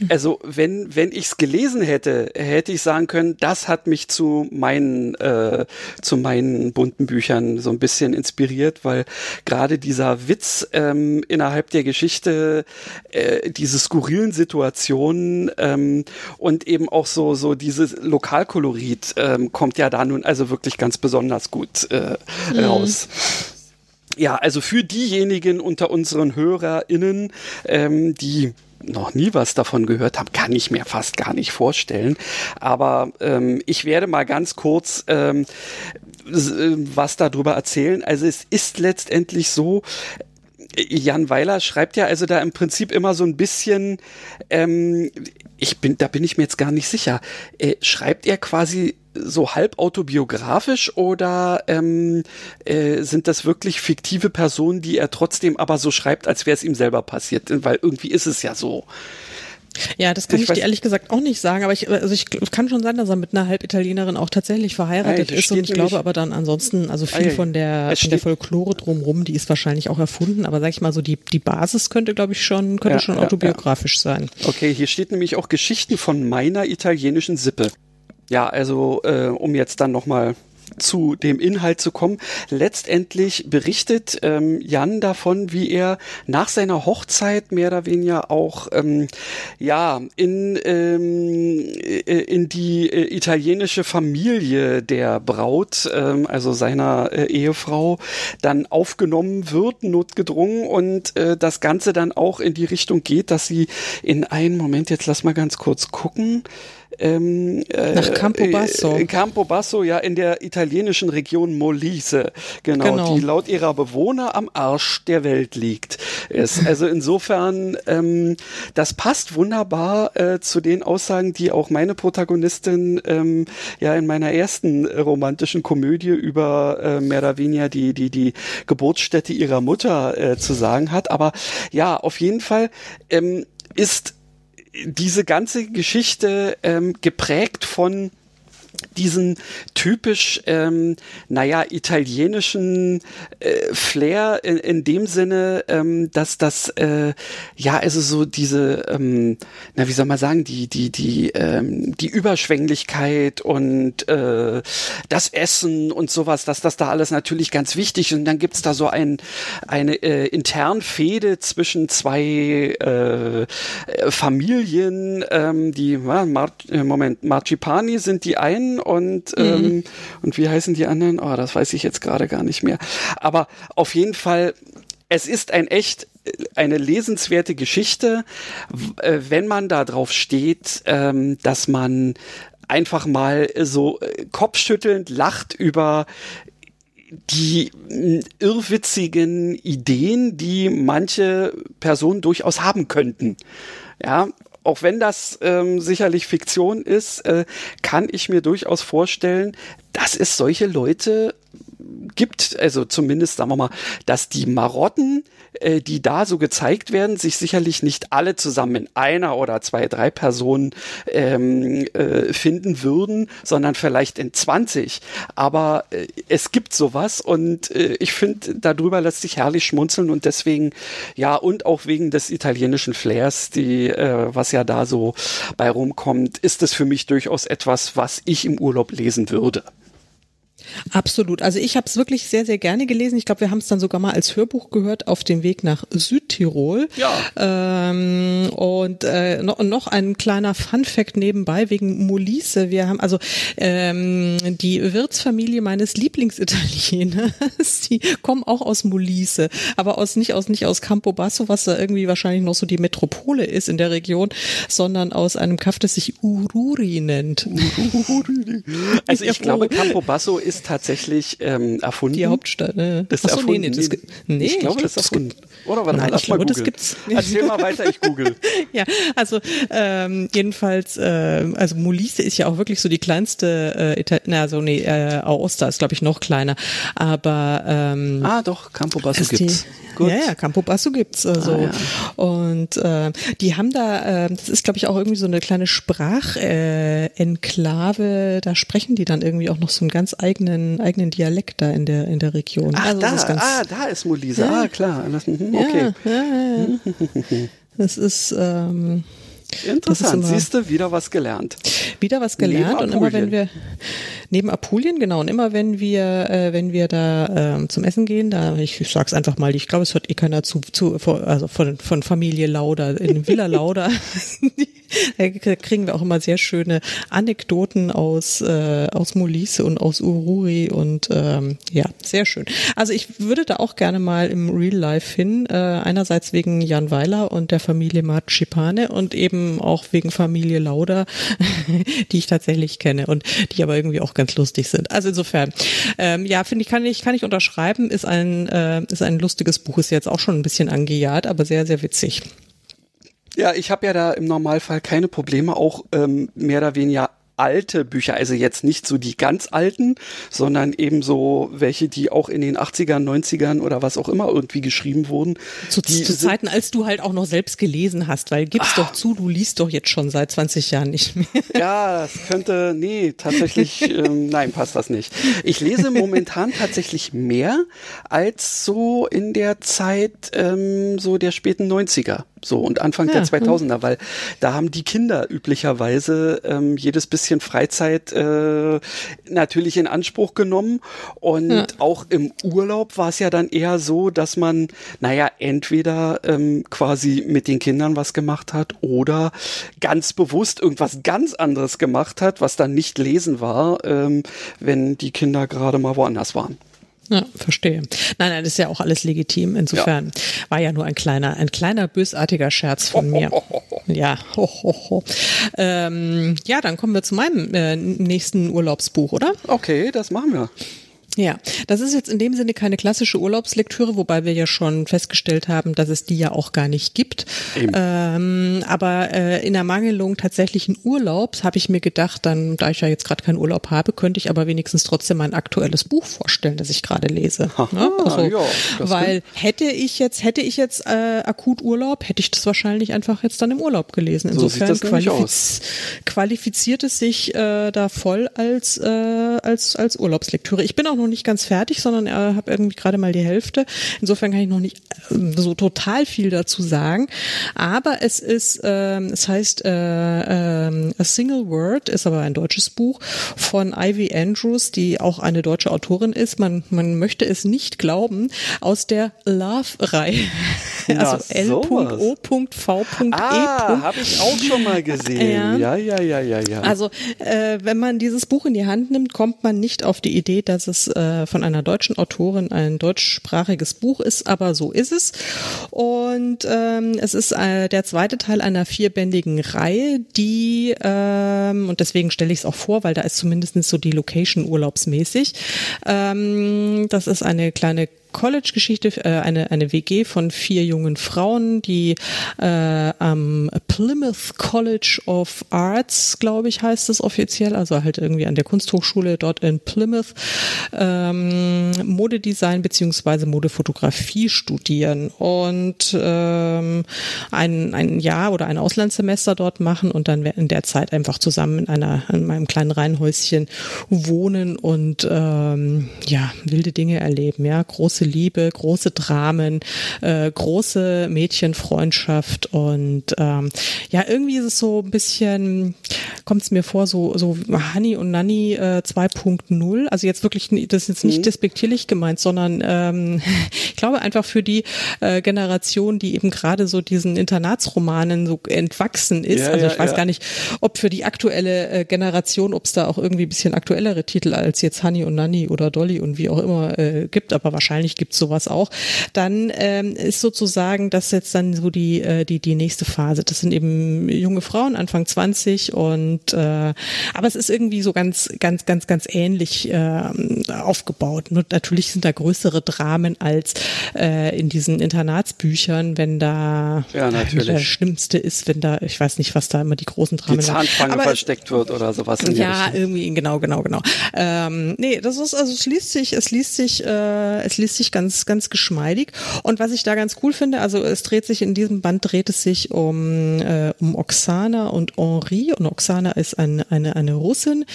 also wenn wenn ich es gelesen hätte, hätte ich sagen können, das hat mich zu meinen äh, zu meinen bunten Büchern so ein bisschen inspiriert, weil gerade dieser Witz ähm, innerhalb der Geschichte, äh, diese skurrilen Situationen ähm, und eben auch so so dieses Lokalkolorit ähm, kommt ja da nun also wirklich ganz besonders gut äh, mhm. raus ja, also für diejenigen unter unseren HörerInnen, ähm, die noch nie was davon gehört haben, kann ich mir fast gar nicht vorstellen. Aber ähm, ich werde mal ganz kurz ähm, äh, was darüber erzählen. Also es ist letztendlich so, Jan Weiler schreibt ja also da im Prinzip immer so ein bisschen, ähm, ich bin, da bin ich mir jetzt gar nicht sicher. Äh, schreibt er quasi so halb autobiografisch oder ähm, äh, sind das wirklich fiktive Personen, die er trotzdem aber so schreibt, als wäre es ihm selber passiert? Weil irgendwie ist es ja so. Ja, das kann ich, ich dir ehrlich gesagt auch nicht sagen, aber ich, also ich kann schon sein, dass er mit einer Halbitalienerin auch tatsächlich verheiratet ist und ich glaube aber dann ansonsten, also viel ah, von der, von der Folklore drumherum, die ist wahrscheinlich auch erfunden, aber sag ich mal so, die, die Basis könnte, glaube ich, schon, könnte ja, schon autobiografisch ja. sein. Okay, hier steht nämlich auch Geschichten von meiner italienischen Sippe. Ja, also äh, um jetzt dann nochmal zu dem Inhalt zu kommen. Letztendlich berichtet ähm, Jan davon, wie er nach seiner Hochzeit mehr oder weniger auch ähm, ja in ähm, äh, in die äh, italienische Familie der Braut, ähm, also seiner äh, Ehefrau, dann aufgenommen wird, notgedrungen und äh, das Ganze dann auch in die Richtung geht, dass sie in einen Moment jetzt lass mal ganz kurz gucken ähm, äh, Nach Campobasso. Äh, Campobasso, ja, in der italienischen Region Molise, genau, genau, die laut ihrer Bewohner am Arsch der Welt liegt. Ist. Also insofern, ähm, das passt wunderbar äh, zu den Aussagen, die auch meine Protagonistin ähm, ja in meiner ersten romantischen Komödie über äh, mehr oder weniger die, die, die Geburtsstätte ihrer Mutter äh, zu sagen hat. Aber ja, auf jeden Fall ähm, ist diese ganze Geschichte ähm, geprägt von diesen typisch, ähm, naja, italienischen äh, Flair in, in dem Sinne, ähm, dass das, äh, ja, also so diese, ähm, na, wie soll man sagen, die, die, die, ähm, die Überschwänglichkeit und äh, das Essen und sowas, dass das da alles natürlich ganz wichtig ist. Und dann gibt's da so ein, eine äh, intern Fehde zwischen zwei äh, Familien, ähm, die, Mar äh, Moment, Marcipani sind die einen und, mhm. ähm, und wie heißen die anderen? Oh, das weiß ich jetzt gerade gar nicht mehr. Aber auf jeden Fall, es ist ein echt eine lesenswerte Geschichte, äh, wenn man da drauf steht, ähm, dass man einfach mal so äh, kopfschüttelnd lacht über die irrwitzigen Ideen, die manche Personen durchaus haben könnten. Ja, auch wenn das ähm, sicherlich Fiktion ist, äh, kann ich mir durchaus vorstellen, dass es solche Leute gibt, also zumindest sagen wir mal, dass die Marotten, äh, die da so gezeigt werden, sich sicherlich nicht alle zusammen in einer oder zwei, drei Personen ähm, äh, finden würden, sondern vielleicht in 20. Aber äh, es gibt sowas und äh, ich finde, darüber lässt sich herrlich schmunzeln und deswegen, ja, und auch wegen des italienischen Flairs, die, äh, was ja da so bei rumkommt, ist es für mich durchaus etwas, was ich im Urlaub lesen würde. Absolut. Also ich habe es wirklich sehr, sehr gerne gelesen. Ich glaube, wir haben es dann sogar mal als Hörbuch gehört auf dem Weg nach Südtirol. Ja. Ähm, und äh, noch, noch ein kleiner Fun-Fact nebenbei wegen Molise. Wir haben also ähm, die Wirtsfamilie meines Lieblingsitalieners, die kommen auch aus Molise, aber aus nicht aus nicht aus Campobasso, was da irgendwie wahrscheinlich noch so die Metropole ist in der Region, sondern aus einem Kaff, das sich Ururi nennt. Also ich glaube, Campobasso ist tatsächlich ähm, erfunden. Die Hauptstadt. Ne? Das ist Ach so, erfunden. nee, nee, das, nee, ich glaube, das ist das erfunden. Oder warte Nein, lass ich glaube, mal das googeln. gibt's. Erzähl mal weiter, ich google. Ja, also ähm, jedenfalls, äh, also Molise ist ja auch wirklich so die kleinste, äh, Ital na so nee, äh, Aosta ist glaube ich noch kleiner, aber ähm, Ah, doch, Campobasso ist die- Gut. Ja, ja, Campobasso gibt's. Also. Ah, ja. Und äh, die haben da, äh, das ist, glaube ich, auch irgendwie so eine kleine Sprachenklave. Äh, da sprechen die dann irgendwie auch noch so einen ganz eigenen, eigenen Dialekt da in der, in der Region. Ach, also da, ist ganz, ah, da ist Molise. Ja. Ah, klar. Das, mhm, okay. ja, ja, ja. Das ist ähm, Interessant. Siehst du, wieder was gelernt. wieder was gelernt Neben und immer wenn wir neben Apulien genau und immer wenn wir äh, wenn wir da ähm, zum Essen gehen da ich, ich sag's einfach mal ich glaube es hört eh keiner zu, zu von- also von von Familie Lauder in Villa Lauder da kriegen wir auch immer sehr schöne Anekdoten aus äh, aus Molise und aus Ururi und ähm, ja sehr schön also ich würde da auch gerne mal im Real Life hin äh, einerseits wegen Jan Weiler und der Familie Marcipane und eben auch wegen Familie Lauder die ich tatsächlich kenne und die aber irgendwie auch ganz lustig sind. Also insofern, ähm, ja, finde ich, kann ich, kann ich unterschreiben, ist ein, äh, ist ein lustiges Buch, ist jetzt auch schon ein bisschen angejahrt, aber sehr, sehr witzig. Ja, ich habe ja da im Normalfall keine Probleme, auch ähm, mehr oder weniger alte Bücher, also jetzt nicht so die ganz alten, sondern eben so welche, die auch in den 80ern, 90ern oder was auch immer irgendwie geschrieben wurden. Zu, die zu Zeiten, als du halt auch noch selbst gelesen hast, weil gib's doch zu, du liest doch jetzt schon seit 20 Jahren nicht mehr. Ja, das könnte, nee, tatsächlich, ähm, nein, passt das nicht. Ich lese momentan tatsächlich mehr als so in der Zeit ähm, so der späten 90er. So und Anfang Ja, der 2000er, weil da haben die Kinder üblicherweise ähm, jedes bisschen Freizeit äh, natürlich in Anspruch genommen und Ja. auch im Urlaub war es ja dann eher so, dass man, naja, entweder ähm, quasi mit den Kindern was gemacht hat oder ganz bewusst irgendwas ganz anderes gemacht hat, was dann nicht lesen war, ähm, wenn die Kinder gerade mal woanders waren. Ja, verstehe. Nein, nein, das ist ja auch alles legitim. Insofern war ja nur ein kleiner, ein kleiner bösartiger Scherz von mir. Ja, ho, ho, ho. Ähm, ja, dann kommen wir zu meinem äh, nächsten Urlaubsbuch, oder? Okay, das machen wir. Ja, das ist jetzt in dem Sinne keine klassische Urlaubslektüre, wobei wir ja schon festgestellt haben, dass es die ja auch gar nicht gibt. Ähm, aber äh, in Ermangelung tatsächlichen Urlaubs habe ich mir gedacht, dann, da ich ja jetzt gerade keinen Urlaub habe, könnte ich aber wenigstens trotzdem mein aktuelles Buch vorstellen, das ich gerade lese. Aha, Ne? Also, ja, weil hätte ich jetzt, hätte ich jetzt äh, akut Urlaub, hätte ich das wahrscheinlich einfach jetzt dann im Urlaub gelesen. So Insofern nämlich qualifiz qualifiziert es sich äh, da voll als, äh, als, als Urlaubslektüre. Ich bin auch noch nicht ganz fertig, sondern äh, habe irgendwie gerade mal die Hälfte. Insofern kann ich noch nicht äh, so total viel dazu sagen. Aber es ist, ähm, es heißt äh, ähm, A Single Word, ist aber ein deutsches Buch von Ivy Andrews, die auch eine deutsche Autorin ist. Man, man möchte es nicht glauben, aus der Love-Reihe. Also. L.O.V.E. Ah, habe ich auch schon mal gesehen. Ja. Ja, ja, ja, ja, ja. Also, äh, wenn man dieses Buch in die Hand nimmt, kommt man nicht auf die Idee, dass es äh, von einer deutschen Autorin ein deutschsprachiges Buch ist, aber so ist es. Und ähm, es ist äh, der zweite Teil einer vierbändigen Reihe, die, ähm, und deswegen stelle ich es auch vor, weil da ist zumindest so die Location urlaubsmäßig. Ähm, das ist eine kleine College-Geschichte, äh, eine, eine WG von vier jungen Frauen, die äh, am Plymouth College of Arts, glaube ich, heißt es offiziell, also halt irgendwie an der Kunsthochschule dort in Plymouth, ähm, Modedesign beziehungsweise Modefotografie studieren und ähm, ein, ein Jahr oder ein Auslandssemester dort machen und dann in der Zeit einfach zusammen in einer in meinem kleinen Reihenhäuschen wohnen und ähm, ja wilde Dinge erleben, ja. Große große Liebe, große Dramen, äh, große Mädchenfreundschaft und ähm, ja, irgendwie ist es so ein bisschen, kommt es mir vor, so, so Honey und Nanny äh, 2.0. Also jetzt wirklich, das ist jetzt nicht mhm. despektierlich gemeint, sondern ähm, ich glaube einfach für die äh, Generation, die eben gerade so diesen Internatsromanen so entwachsen ist. Ja, also ich ja, weiß ja. gar nicht, ob für die aktuelle äh, Generation, ob es da auch irgendwie ein bisschen aktuellere Titel als jetzt Honey und Nanny oder Dolly und wie auch immer äh, gibt, aber wahrscheinlich natürlich gibt sowas auch, dann ähm, ist sozusagen das jetzt dann so die, äh, die, die nächste Phase. Das sind eben junge Frauen, Anfang 20 und äh, aber es ist irgendwie so ganz, ganz, ganz, ganz ähnlich äh, aufgebaut. Nur natürlich sind da größere Dramen als äh, in diesen Internatsbüchern, wenn da ja, natürlich. das Schlimmste ist, wenn da, ich weiß nicht, was da immer die großen Dramen Die Zahnfange aber, versteckt wird oder sowas. ja, irgendwie, genau, genau, genau. Ähm, nee, das ist, also es liest sich, es liest sich, äh, es liest sich sich ganz, ganz geschmeidig. Und was ich da ganz cool finde, also es dreht sich in diesem Band dreht es sich um, äh, um Oksana und Henri. Und Oksana ist ein, eine, eine Russin,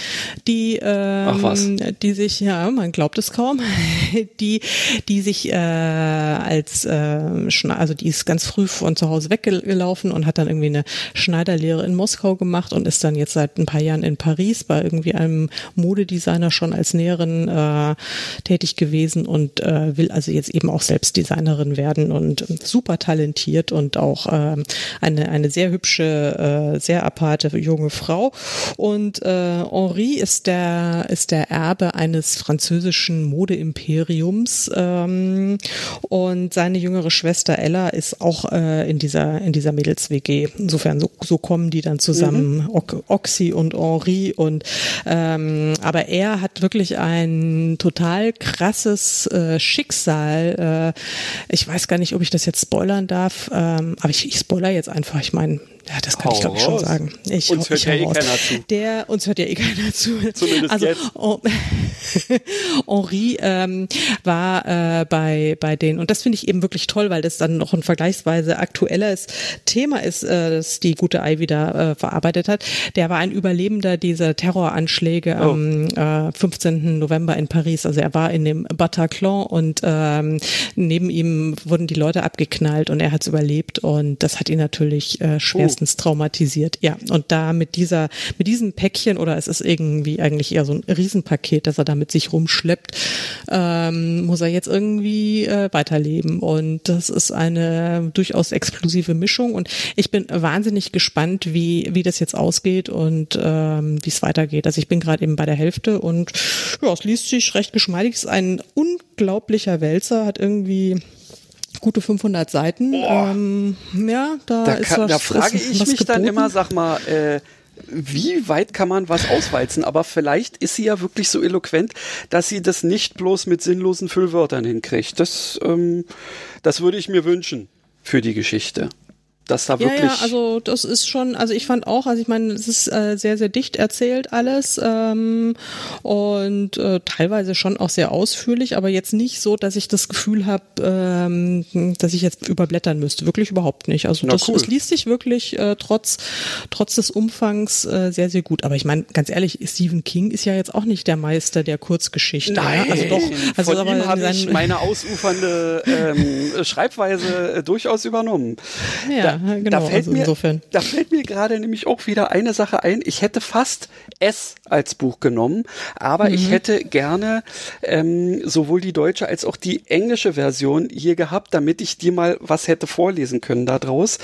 die, ähm, die sich, ja, man glaubt es kaum, die, die sich äh, als, äh, also die ist ganz früh von zu Hause weggelaufen und hat dann irgendwie eine Schneiderlehre in Moskau gemacht und ist dann jetzt seit ein paar Jahren in Paris bei irgendwie einem Modedesigner schon als Näherin äh, tätig gewesen und äh, will also jetzt eben auch selbst Designerin werden und super talentiert und auch ähm, eine, eine sehr hübsche, äh, sehr aparte junge Frau. Und äh, Henri ist der, ist der Erbe eines französischen Modeimperiums ähm, und seine jüngere Schwester Ella ist auch äh, in dieser, in dieser Mädels-WG. Insofern, so, so kommen die dann zusammen, mhm. Oxy und Henri und ähm, aber er hat wirklich ein total krasses äh, Schicksal. Äh, ich weiß gar nicht, ob ich das jetzt spoilern darf, ähm, aber ich, ich spoiler jetzt einfach. Ich meine, ja, das kann Hau ich glaube ich schon sagen. Ich, uns hört ja eh keiner zu. Der, uns hört ja eh keiner zu. Zumindest also, jetzt. Henri ähm, war äh, bei, bei denen, und das finde ich eben wirklich toll, weil das dann noch ein vergleichsweise aktuelles Thema ist, äh, das die gute Ei wieder äh, verarbeitet hat. Der war ein Überlebender dieser Terroranschläge oh. am äh, 15. November in Paris. Also er war in dem Bataclan und ähm, neben ihm wurden die Leute abgeknallt und er hat es überlebt und das hat ihn natürlich äh, schwer oh mindestens traumatisiert. Ja, und da mit dieser, mit diesem Päckchen oder es ist irgendwie eigentlich eher so ein Riesenpaket, das er da mit sich rumschleppt, ähm, muss er jetzt irgendwie äh, weiterleben. Und das ist eine durchaus explosive Mischung. Und ich bin wahnsinnig gespannt, wie, wie das jetzt ausgeht und ähm, wie es weitergeht. Also ich bin gerade eben bei der Hälfte und ja, es liest sich recht geschmeidig. Es ist ein unglaublicher Wälzer, hat irgendwie gute 500 Seiten. Ähm, ja, da, da ist kann, was, Da frage ist ich mich geboten. dann immer, sag mal, äh, wie weit kann man was auswalzen? Aber vielleicht ist sie ja wirklich so eloquent, dass sie das nicht bloß mit sinnlosen Füllwörtern hinkriegt. Das, ähm, das würde ich mir wünschen für die Geschichte dass da wirklich. Ja, ja, also das ist schon, also ich fand auch, also ich meine, es ist äh, sehr, sehr dicht erzählt alles ähm, und äh, teilweise schon auch sehr ausführlich, aber jetzt nicht so, dass ich das Gefühl habe, ähm, dass ich jetzt überblättern müsste. Wirklich überhaupt nicht. Also das, cool. das liest sich wirklich äh, trotz, trotz des Umfangs äh, sehr, sehr gut. Aber ich meine, ganz ehrlich, Stephen King ist ja jetzt auch nicht der Meister der Kurzgeschichte. Nein, ja? also doch. Also von ihm habe ich meine ausufernde ähm, Schreibweise äh, durchaus übernommen. Ja. Da, genau. Da fällt, also mir, insofern. da fällt mir gerade nämlich auch wieder eine Sache ein. Ich hätte fast S als Buch genommen, aber mhm. ich hätte gerne ähm, sowohl die deutsche als auch die englische Version hier gehabt, damit ich dir mal was hätte vorlesen können daraus,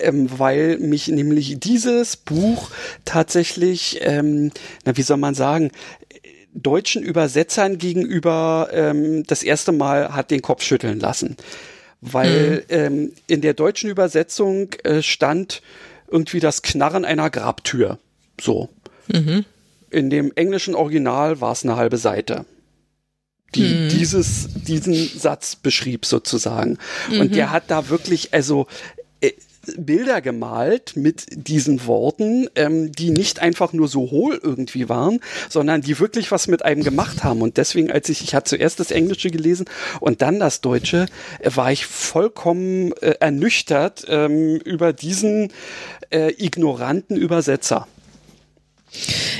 ähm, weil mich nämlich dieses Buch tatsächlich, ähm, na wie soll man sagen, deutschen Übersetzern gegenüber ähm, das erste Mal hat den Kopf schütteln lassen. Weil mhm. ähm, in der deutschen Übersetzung äh, stand irgendwie das Knarren einer Grabtür. So. Mhm. In dem englischen Original war es eine halbe Seite die mhm. dieses, diesen Satz beschrieb sozusagen. Mhm. Und der hat da wirklich, also äh, Bilder gemalt mit diesen Worten, ähm, die nicht einfach nur so hohl irgendwie waren, sondern die wirklich was mit einem gemacht haben. Und deswegen, als ich, ich hatte zuerst das Englische gelesen und dann das Deutsche, äh, war ich vollkommen äh, ernüchtert ähm, über diesen äh, ignoranten Übersetzer.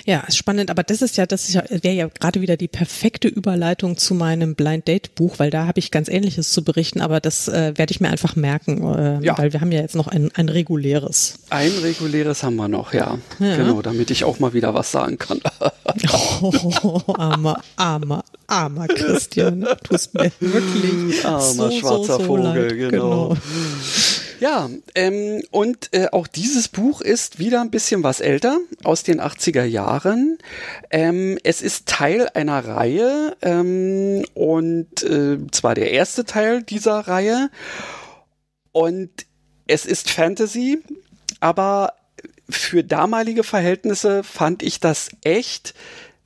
Ja, spannend, aber das ist ja, das wäre ja gerade wieder die perfekte Überleitung zu meinem Blind Date Buch, weil da habe ich ganz Ähnliches zu berichten, aber das äh, werde ich mir einfach merken, äh, ja. weil wir haben ja jetzt noch ein, ein reguläres. Ein reguläres haben wir noch, ja. ja. Genau, damit ich auch mal wieder was sagen kann. oh, armer, armer, armer Christian, tust mir wirklich armer so, schwarzer so, so Vogel, genau. genau. Ja, ähm, und äh, auch dieses Buch ist wieder ein bisschen was älter, aus den 80er Jahren. Ähm, es ist Teil einer Reihe ähm, und äh, zwar der erste Teil dieser Reihe. Und es ist Fantasy, aber für damalige Verhältnisse fand ich das echt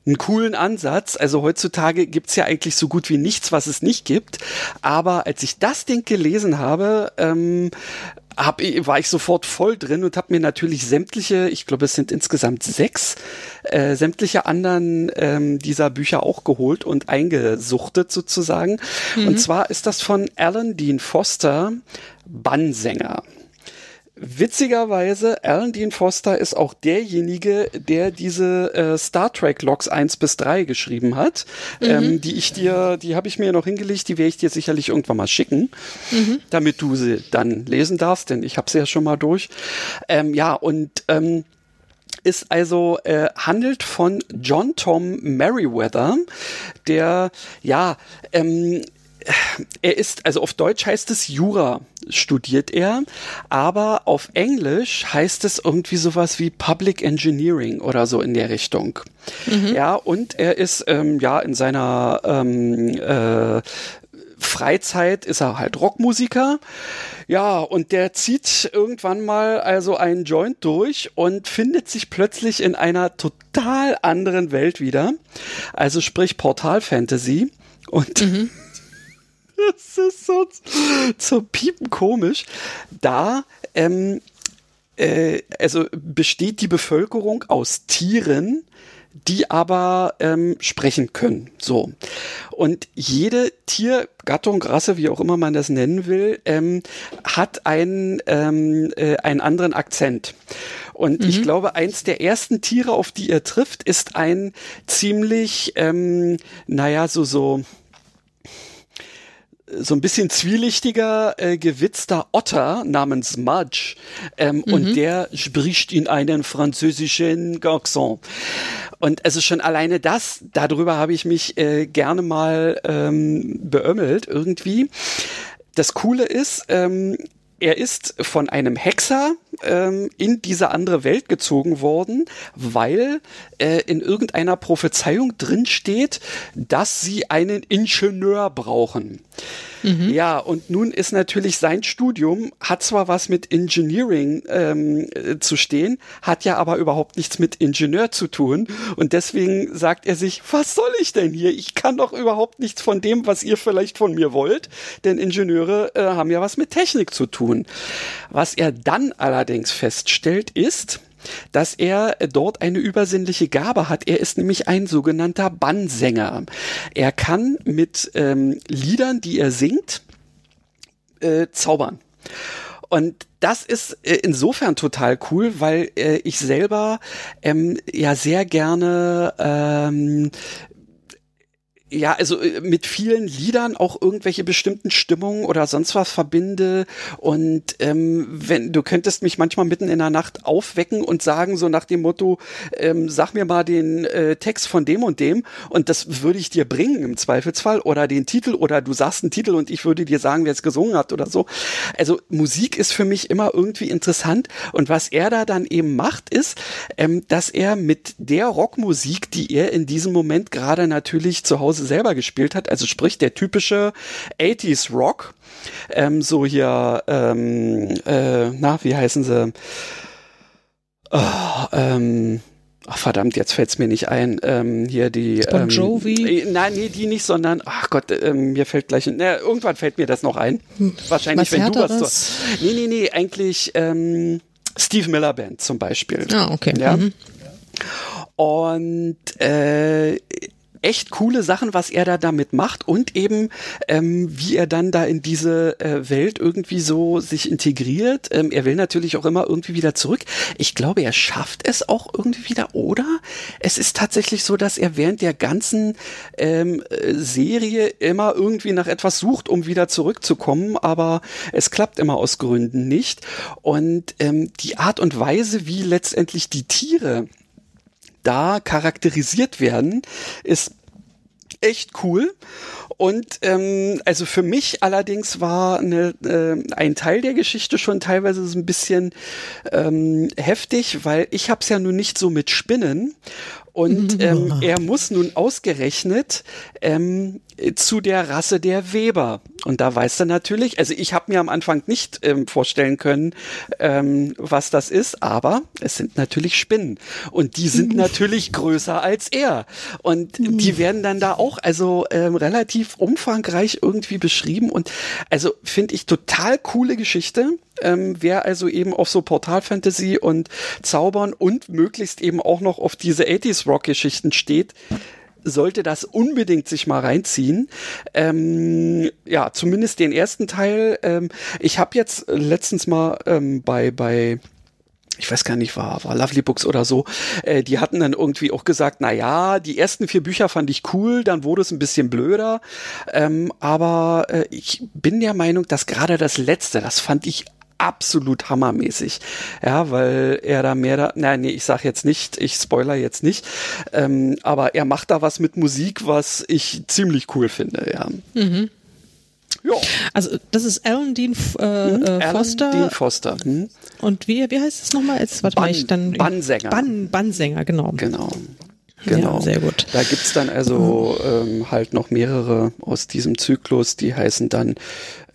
einen coolen Ansatz. Also heutzutage gibt's ja eigentlich so gut wie nichts, was es nicht gibt. Aber als ich das Ding gelesen habe, ähm, hab, war ich sofort voll drin und habe mir natürlich sämtliche, ich glaube es sind insgesamt sechs, äh, sämtliche anderen ähm, dieser Bücher auch geholt und eingesuchtet sozusagen. Mhm. Und zwar ist das von Alan Dean Foster, Bannsänger. Witzigerweise, Alan Dean Foster ist auch derjenige, der diese äh, Star Trek Logs 1 bis 3 geschrieben hat. Mhm. Ähm, die ich dir, die habe ich mir noch hingelegt, die werde ich dir sicherlich irgendwann mal schicken, mhm. damit du sie dann lesen darfst, denn ich habe sie ja schon mal durch. Ähm, ja, und ähm, ist also äh, handelt von John Tom Merriweather, der ja ähm, er ist, also auf Deutsch heißt es Jura studiert er, aber auf Englisch heißt es irgendwie sowas wie Public Engineering oder so in der Richtung. Mhm. Ja, und er ist ähm, ja in seiner ähm, äh, Freizeit ist er halt Rockmusiker. Ja, und der zieht irgendwann mal also einen Joint durch und findet sich plötzlich in einer total anderen Welt wieder. Also sprich Portal Fantasy. Und mhm. das ist so, so piepen komisch. Da, ähm, äh, also besteht die Bevölkerung aus Tieren, die aber ähm, sprechen können. So. Und jede Tiergattung, Rasse, wie auch immer man das nennen will, ähm, hat einen, ähm, äh, einen anderen Akzent. Und mhm. ich glaube, eins der ersten Tiere, auf die er trifft, ist ein ziemlich, ähm, naja, so, so, so ein bisschen zwielichtiger, äh, gewitzter Otter namens Mudge ähm, mhm. und der spricht in einen französischen Garçon. Und also schon alleine das, darüber habe ich mich äh, gerne mal ähm, beömmelt irgendwie. Das Coole ist, ähm, er ist von einem Hexer ähm, in diese andere Welt gezogen worden, weil äh, in irgendeiner Prophezeiung drin steht, dass sie einen Ingenieur brauchen. Mhm. Ja, und nun ist natürlich sein Studium, hat zwar was mit Engineering ähm, äh, zu stehen, hat ja aber überhaupt nichts mit Ingenieur zu tun. Und deswegen sagt er sich, was soll ich denn hier? Ich kann doch überhaupt nichts von dem, was ihr vielleicht von mir wollt, denn Ingenieure äh, haben ja was mit Technik zu tun. Was er dann allerdings feststellt, ist, dass er dort eine übersinnliche Gabe hat. Er ist nämlich ein sogenannter Bannsänger. Er kann mit ähm, Liedern, die er singt, äh, zaubern. Und das ist äh, insofern total cool, weil äh, ich selber ähm, ja sehr gerne ähm, ja, also äh, mit vielen Liedern auch irgendwelche bestimmten Stimmungen oder sonst was verbinde. Und ähm, wenn du könntest mich manchmal mitten in der Nacht aufwecken und sagen, so nach dem Motto, ähm, sag mir mal den äh, Text von dem und dem und das würde ich dir bringen im Zweifelsfall oder den Titel oder du sagst einen Titel und ich würde dir sagen, wer es gesungen hat oder so. Also Musik ist für mich immer irgendwie interessant und was er da dann eben macht, ist, ähm, dass er mit der Rockmusik, die er in diesem Moment gerade natürlich zu Hause Hause selber gespielt hat, also sprich der typische 80s Rock, ähm, so hier, ähm, äh, na, wie heißen sie? Oh, ähm, Ach verdammt, jetzt fällt's mir nicht ein. Ähm, hier die. Bon ähm, Jovi? Ähm, nein, nee, die nicht, sondern ach Gott, ähm, mir fällt gleich. Na, irgendwann fällt mir das noch ein. Hm. Wahrscheinlich, was wenn du was. So, nee, nee, nee, eigentlich ähm, Steve Miller Band zum Beispiel. Ah, okay. Ja. Mhm. Und äh, echt coole Sachen, was er da damit macht und eben ähm, wie er dann da in diese äh, Welt irgendwie so sich integriert. Ähm, er will natürlich auch immer irgendwie wieder zurück. Ich glaube, er schafft es auch irgendwie wieder, oder? Es ist tatsächlich so, dass er während der ganzen ähm, Serie immer irgendwie nach etwas sucht, um wieder zurückzukommen, aber es klappt immer aus Gründen nicht. Und ähm, die Art und Weise, wie letztendlich die Tiere da charakterisiert werden, ist echt cool. Und ähm, also für mich allerdings war eine, äh, ein Teil der Geschichte schon teilweise so ein bisschen ähm, heftig, weil ich habe es ja nun nicht so mit Spinnen und ähm, er muss nun ausgerechnet ähm, zu der Rasse der Weber. Und da weiß er natürlich, also ich habe mir am Anfang nicht ähm, vorstellen können, ähm, was das ist, aber es sind natürlich Spinnen. Und die sind natürlich größer als er. Und die werden dann da auch also ähm, relativ umfangreich irgendwie beschrieben. Und also finde ich total coole Geschichte. Ähm, wer also eben auf so Portal-Fantasy und Zaubern und möglichst eben auch noch auf diese 80s-Rock-Geschichten steht, sollte das unbedingt sich mal reinziehen. Ähm, ja, zumindest den ersten Teil. Ähm, ich habe jetzt letztens mal ähm, bei bei ich weiß gar nicht, war, war Lovely Books oder so, äh, die hatten dann irgendwie auch gesagt, na ja, die ersten vier Bücher fand ich cool, dann wurde es ein bisschen blöder, ähm, aber äh, ich bin der Meinung, dass gerade das letzte, das fand ich absolut hammermäßig. Ja, weil er da mehr da, nein, nee, ich sag jetzt nicht, ich spoiler jetzt nicht, ähm, aber er macht da was mit Musik, was ich ziemlich cool finde, ja. Mhm. Ja. Also das ist Alan Dean äh, hm? äh, Foster. Alan Dean Foster. Hm? Und wie, wie heißt es nochmal? Jetzt warte Ban, mal, ich dann. Bannsänger. Bann, Bannsänger, genau. Genau. Genau. Ja, sehr gut. Da gibt's dann also ähm, halt noch mehrere aus diesem Zyklus, die heißen dann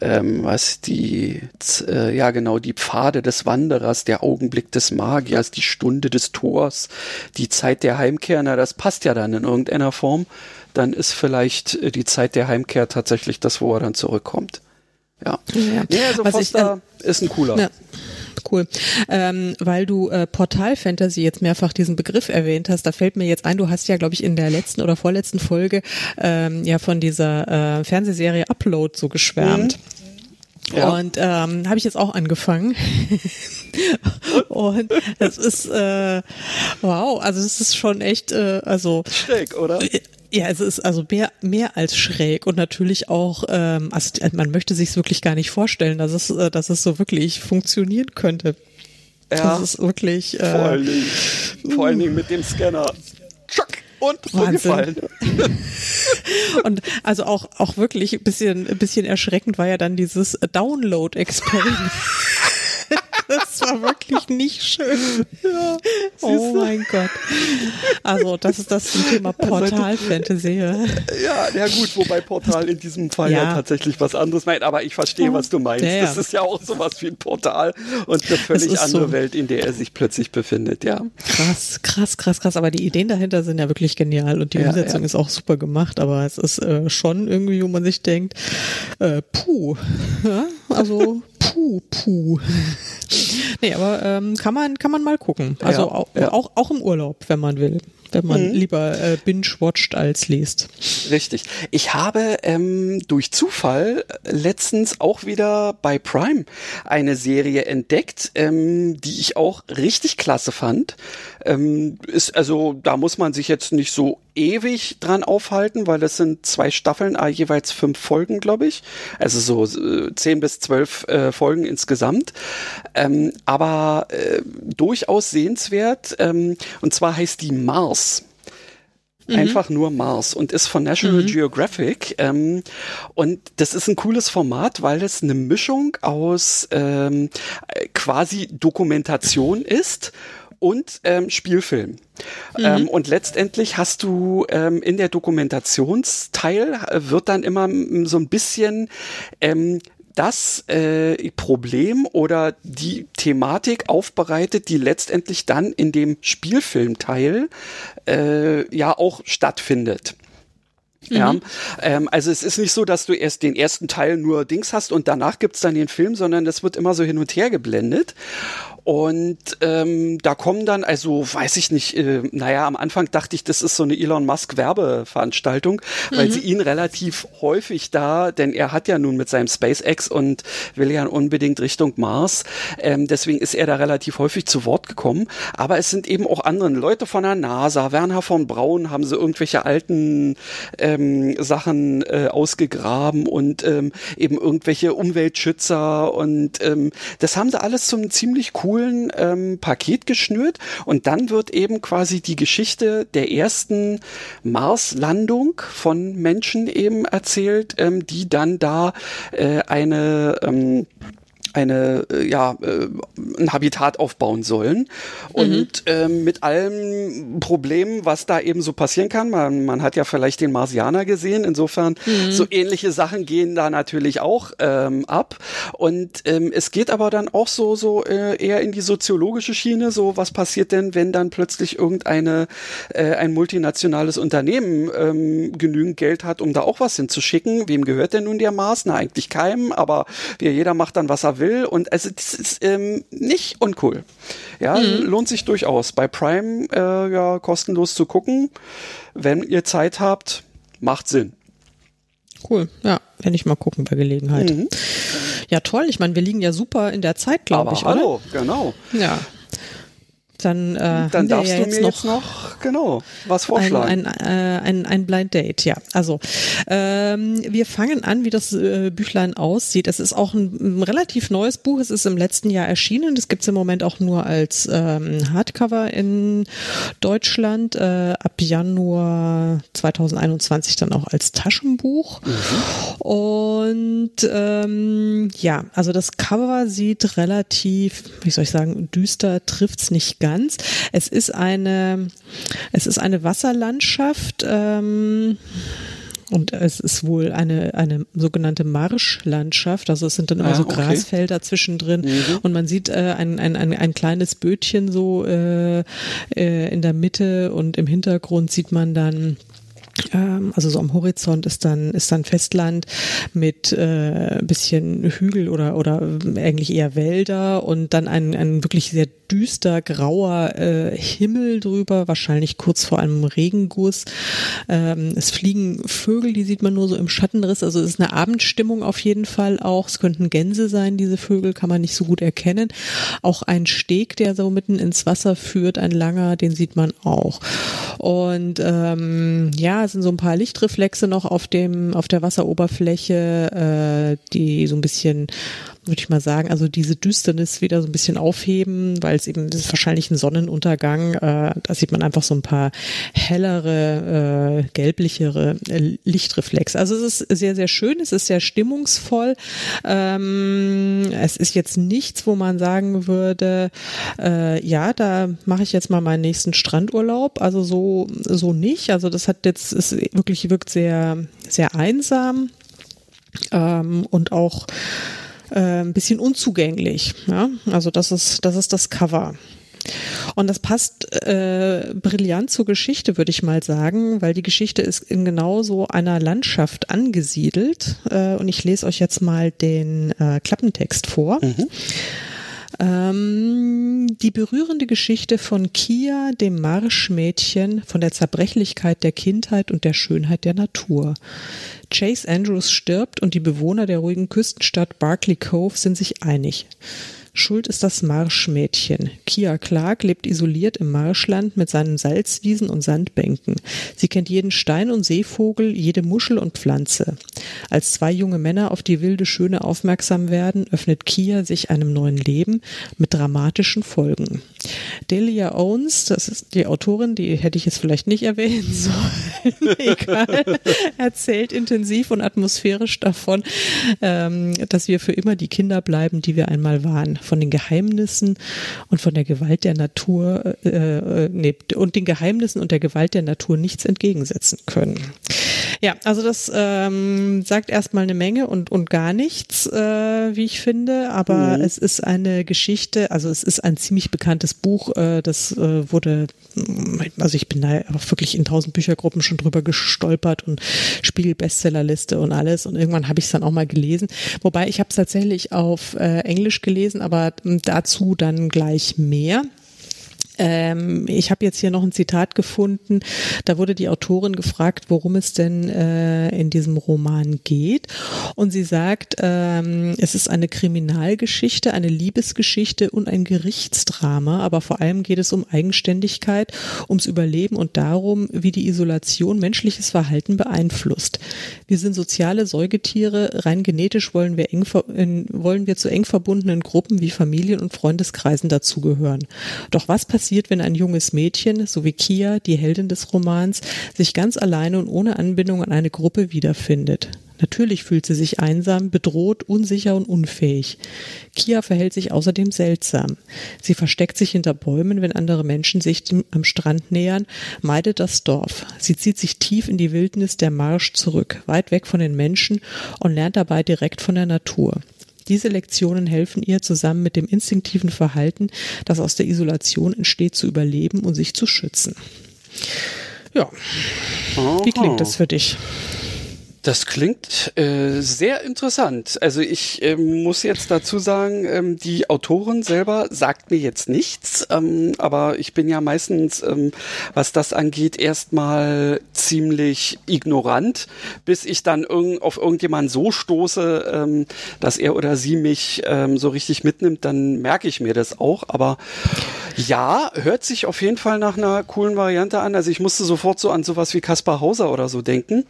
ähm, was die, äh, ja genau, die Pfade des Wanderers, der Augenblick des Magiers, die Stunde des Tors, die Zeit der Heimkehr, na, das passt ja dann in irgendeiner Form. Dann ist vielleicht äh, die Zeit der Heimkehr tatsächlich das, wo er dann zurückkommt. Ja. ja. Nee, also was Foster ich, äh, ist ein cooler. Ja cool. Ähm, weil du äh, Portal Fantasy jetzt mehrfach diesen Begriff erwähnt hast, da fällt mir jetzt ein, du hast ja, glaube ich, in der letzten oder vorletzten Folge ähm, ja von dieser äh, Fernsehserie Upload so geschwärmt. Mhm. Ja. Und ähm, habe ich jetzt auch angefangen. und das ist äh, wow, also es ist schon echt, äh, also schräg, oder? Ja, es ist also mehr, mehr als schräg und natürlich auch, ähm, also man möchte sich es wirklich gar nicht vorstellen, dass es, äh, dass es so wirklich funktionieren könnte. Ja, das ist wirklich. Äh, vor, allen Dingen, vor allen Dingen mit dem Scanner. Tschuck und Wahnsinn. und also auch, auch wirklich ein bisschen, ein bisschen erschreckend war ja dann dieses Download-Experiment. war wirklich nicht schön. Ja, oh mein Gott. Also, das ist das zum Thema also, Portal-Fantasy. Ja, ja gut, wobei Portal in diesem Fall ja, ja tatsächlich was anderes meint, aber ich verstehe, was du meinst. Ja. Das ist ja auch sowas wie ein Portal und eine völlig andere so. Welt, in der er sich plötzlich befindet, ja. Krass, krass, krass, krass. Aber die Ideen dahinter sind ja wirklich genial und die Umsetzung ist auch super gemacht, aber es ist äh, schon irgendwie, wo man sich denkt, äh, puh, ja, also puh, puh. Nee, aber ähm, kann man kann man mal gucken. Also Ja, auch, ja. auch auch im Urlaub, wenn man will. Wenn man Mhm. lieber äh, binge-watcht als liest. Richtig. Ich habe ähm, durch Zufall letztens auch wieder bei Prime eine Serie entdeckt, ähm, die ich auch richtig klasse fand. Ähm, ist also, da muss man sich jetzt nicht so ewig dran aufhalten, weil das sind zwei Staffeln, ah, jeweils fünf Folgen, glaube ich. Also so äh, zehn bis zwölf äh, Folgen insgesamt. Ähm, aber äh, durchaus sehenswert. Ähm, und zwar heißt die Mars. Einfach nur Mars und ist von National Geographic. Ähm, und das ist ein cooles Format, weil es eine Mischung aus ähm, äh, quasi Dokumentation ist und ähm, Spielfilm. Ähm, und letztendlich hast du ähm, in der Dokumentationsteil äh, wird dann immer mm, so ein bisschen ähm, das äh, Problem oder die Thematik aufbereitet, die letztendlich dann in dem Spielfilmteil äh, ja auch stattfindet. Ja, ähm, also es ist nicht so, dass du erst den ersten Teil nur Dings hast und danach gibt's dann den Film, sondern das wird immer so hin und her geblendet. Und ähm, da kommen dann, also weiß ich nicht, äh, naja, am Anfang dachte ich, das ist so eine Elon Musk Werbeveranstaltung, weil sie ihn relativ häufig da, denn er hat ja nun mit seinem SpaceX und will ja unbedingt Richtung Mars, ähm, deswegen ist er da relativ häufig zu Wort gekommen. Aber es sind eben auch andere Leute von der NASA, Werner von Braun haben sie irgendwelche alten ähm, Sachen äh, ausgegraben und ähm, eben irgendwelche Umweltschützer und ähm, das haben sie alles zum ziemlich coolen ähm, Paket geschnürt. Und dann wird eben quasi die Geschichte der ersten Marslandung von Menschen eben erzählt, ähm, die dann da äh, eine ähm, eine äh, ja äh, ein Habitat aufbauen sollen und ähm, mit allem Problemen, was da eben so passieren kann. Man, man hat ja vielleicht den Marsianer gesehen. Insofern so ähnliche Sachen gehen da natürlich auch ähm, ab. Und ähm, es geht aber dann auch so so äh, eher in die soziologische Schiene. So was passiert denn, wenn dann plötzlich irgendeine äh, ein multinationales Unternehmen ähm, genügend Geld hat, um da auch was hinzuschicken? Wem gehört denn nun der Mars? Na eigentlich keinem, aber jeder macht dann was er will und also das ist ähm, nicht uncool. Ja, lohnt sich durchaus. Bei Prime äh, ja kostenlos zu gucken. Wenn ihr Zeit habt, macht Sinn. Cool, ja, werde ich mal gucken bei Gelegenheit. Ja, toll. Ich meine, wir liegen ja super in der Zeit, glaube ich, hallo, genau. oder? Ja. Dann, äh, Dann darfst ja du jetzt mir noch jetzt noch genau was ein, vorschlagen. ein, äh, ein, ein Blind Date, ja. Also ähm, wir fangen an, wie das äh, Büchlein aussieht. Es ist auch ein, ein relativ neues Buch. Es ist im letzten Jahr erschienen. Das gibt's im Moment auch nur als ähm, Hardcover in Deutschland. Äh, ab Januar 2021 dann auch als Taschenbuch. Und ähm, ja, also das Cover sieht relativ, wie soll ich sagen, düster trifft's nicht ganz. Es ist eine, es ist eine Wasserlandschaft. Ähm, und es ist wohl eine, eine sogenannte Marschlandschaft. Also es sind dann immer Ah, so okay. Grasfelder zwischendrin. Und man sieht äh, ein, ein, ein, ein kleines Bötchen so äh, äh, in der Mitte und im Hintergrund sieht man dann ähm, also so am Horizont ist dann ist dann Festland mit äh, ein bisschen Hügel oder oder eigentlich eher Wälder und dann ein, ein wirklich sehr düster grauer äh, Himmel drüber, wahrscheinlich kurz vor einem Regenguss. Ähm, es fliegen Vögel, die sieht man nur so im Schattenriss. Also es ist eine Abendstimmung auf jeden Fall auch. Es könnten Gänse sein, diese Vögel kann man nicht so gut erkennen. Auch ein Steg, der so mitten ins Wasser führt, ein langer, den sieht man auch. Und ähm, ja, es sind so ein paar Lichtreflexe noch auf dem auf der Wasseroberfläche, äh, die so ein bisschen würde ich mal sagen, also diese Düsternis wieder so ein bisschen aufheben, weil es eben, das ist wahrscheinlich ein Sonnenuntergang, äh, da sieht man einfach so ein paar hellere, äh, gelblichere äh, Lichtreflexe. Also es ist sehr, sehr schön, es ist sehr stimmungsvoll. Ähm, es ist jetzt nichts, wo man sagen würde, äh, ja, da mache ich jetzt mal meinen nächsten Strandurlaub. Also so, so nicht. Also das hat jetzt, es wirklich wirkt sehr, sehr einsam ähm, und auch äh, ein bisschen unzugänglich. Ja? Also das ist, das ist das Cover. Und das passt äh, brillant zur Geschichte, würde ich mal sagen, weil die Geschichte ist in genau so einer Landschaft angesiedelt. Äh, und ich lese euch jetzt mal den äh, Klappentext vor. Ähm, die berührende Geschichte von Kia, dem Marschmädchen, von der Zerbrechlichkeit der Kindheit und der Schönheit der Natur. Chase Andrews stirbt und die Bewohner der ruhigen Küstenstadt Barclay Cove sind sich einig. Schuld ist das Marschmädchen. Kia Clark lebt isoliert im Marschland mit seinen Salzwiesen und Sandbänken. Sie kennt jeden Stein und Seevogel, jede Muschel und Pflanze. Als zwei junge Männer auf die wilde Schöne aufmerksam werden, öffnet Kia sich einem neuen Leben mit dramatischen Folgen. Delia Owens, das ist die Autorin, die hätte ich jetzt vielleicht nicht erwähnen sollen, egal, erzählt intensiv und atmosphärisch davon, ähm, dass wir für immer die Kinder bleiben, die wir einmal waren von den Geheimnissen und von der Gewalt der Natur äh, äh, nee, und den Geheimnissen und der Gewalt der Natur nichts entgegensetzen können. Ja, also das ähm, sagt erstmal eine Menge und, und gar nichts, äh, wie ich finde, aber mhm. es ist eine Geschichte, also es ist ein ziemlich bekanntes Buch, äh, das äh, wurde, also ich bin da auch wirklich in tausend Büchergruppen schon drüber gestolpert und Spiegel-Bestsellerliste und alles und irgendwann habe ich es dann auch mal gelesen, wobei ich habe es tatsächlich auf äh, Englisch gelesen, aber dazu dann gleich mehr. Ähm, ich habe jetzt hier noch ein Zitat gefunden. Da wurde die Autorin gefragt, worum es denn äh, in diesem Roman geht. Und sie sagt, ähm, es ist eine Kriminalgeschichte, eine Liebesgeschichte und ein Gerichtsdrama. Aber vor allem geht es um Eigenständigkeit, ums Überleben und darum, wie die Isolation menschliches Verhalten beeinflusst. Wir sind soziale Säugetiere. Rein genetisch wollen wir, eng, wollen wir zu eng verbundenen Gruppen wie Familien und Freundeskreisen dazugehören. Doch was passiert passiert, wenn ein junges Mädchen, so wie Kia, die Heldin des Romans, sich ganz alleine und ohne Anbindung an eine Gruppe wiederfindet. Natürlich fühlt sie sich einsam, bedroht, unsicher und unfähig. Kia verhält sich außerdem seltsam. Sie versteckt sich hinter Bäumen, wenn andere Menschen sich am Strand nähern, meidet das Dorf. Sie zieht sich tief in die Wildnis der Marsch zurück, weit weg von den Menschen und lernt dabei direkt von der Natur. Diese Lektionen helfen ihr, zusammen mit dem instinktiven Verhalten, das aus der Isolation entsteht, zu überleben und sich zu schützen. Ja. Wie klingt das für dich? Das klingt äh, sehr interessant. Also ich äh, muss jetzt dazu sagen, ähm, die Autorin selber sagt mir jetzt nichts, ähm, aber ich bin ja meistens, ähm, was das angeht, erstmal ziemlich ignorant, bis ich dann irg auf irgendjemanden so stoße, ähm, dass er oder sie mich ähm, so richtig mitnimmt, dann merke ich mir das auch. Aber ja, hört sich auf jeden Fall nach einer coolen Variante an. Also ich musste sofort so an sowas wie Kaspar Hauser oder so denken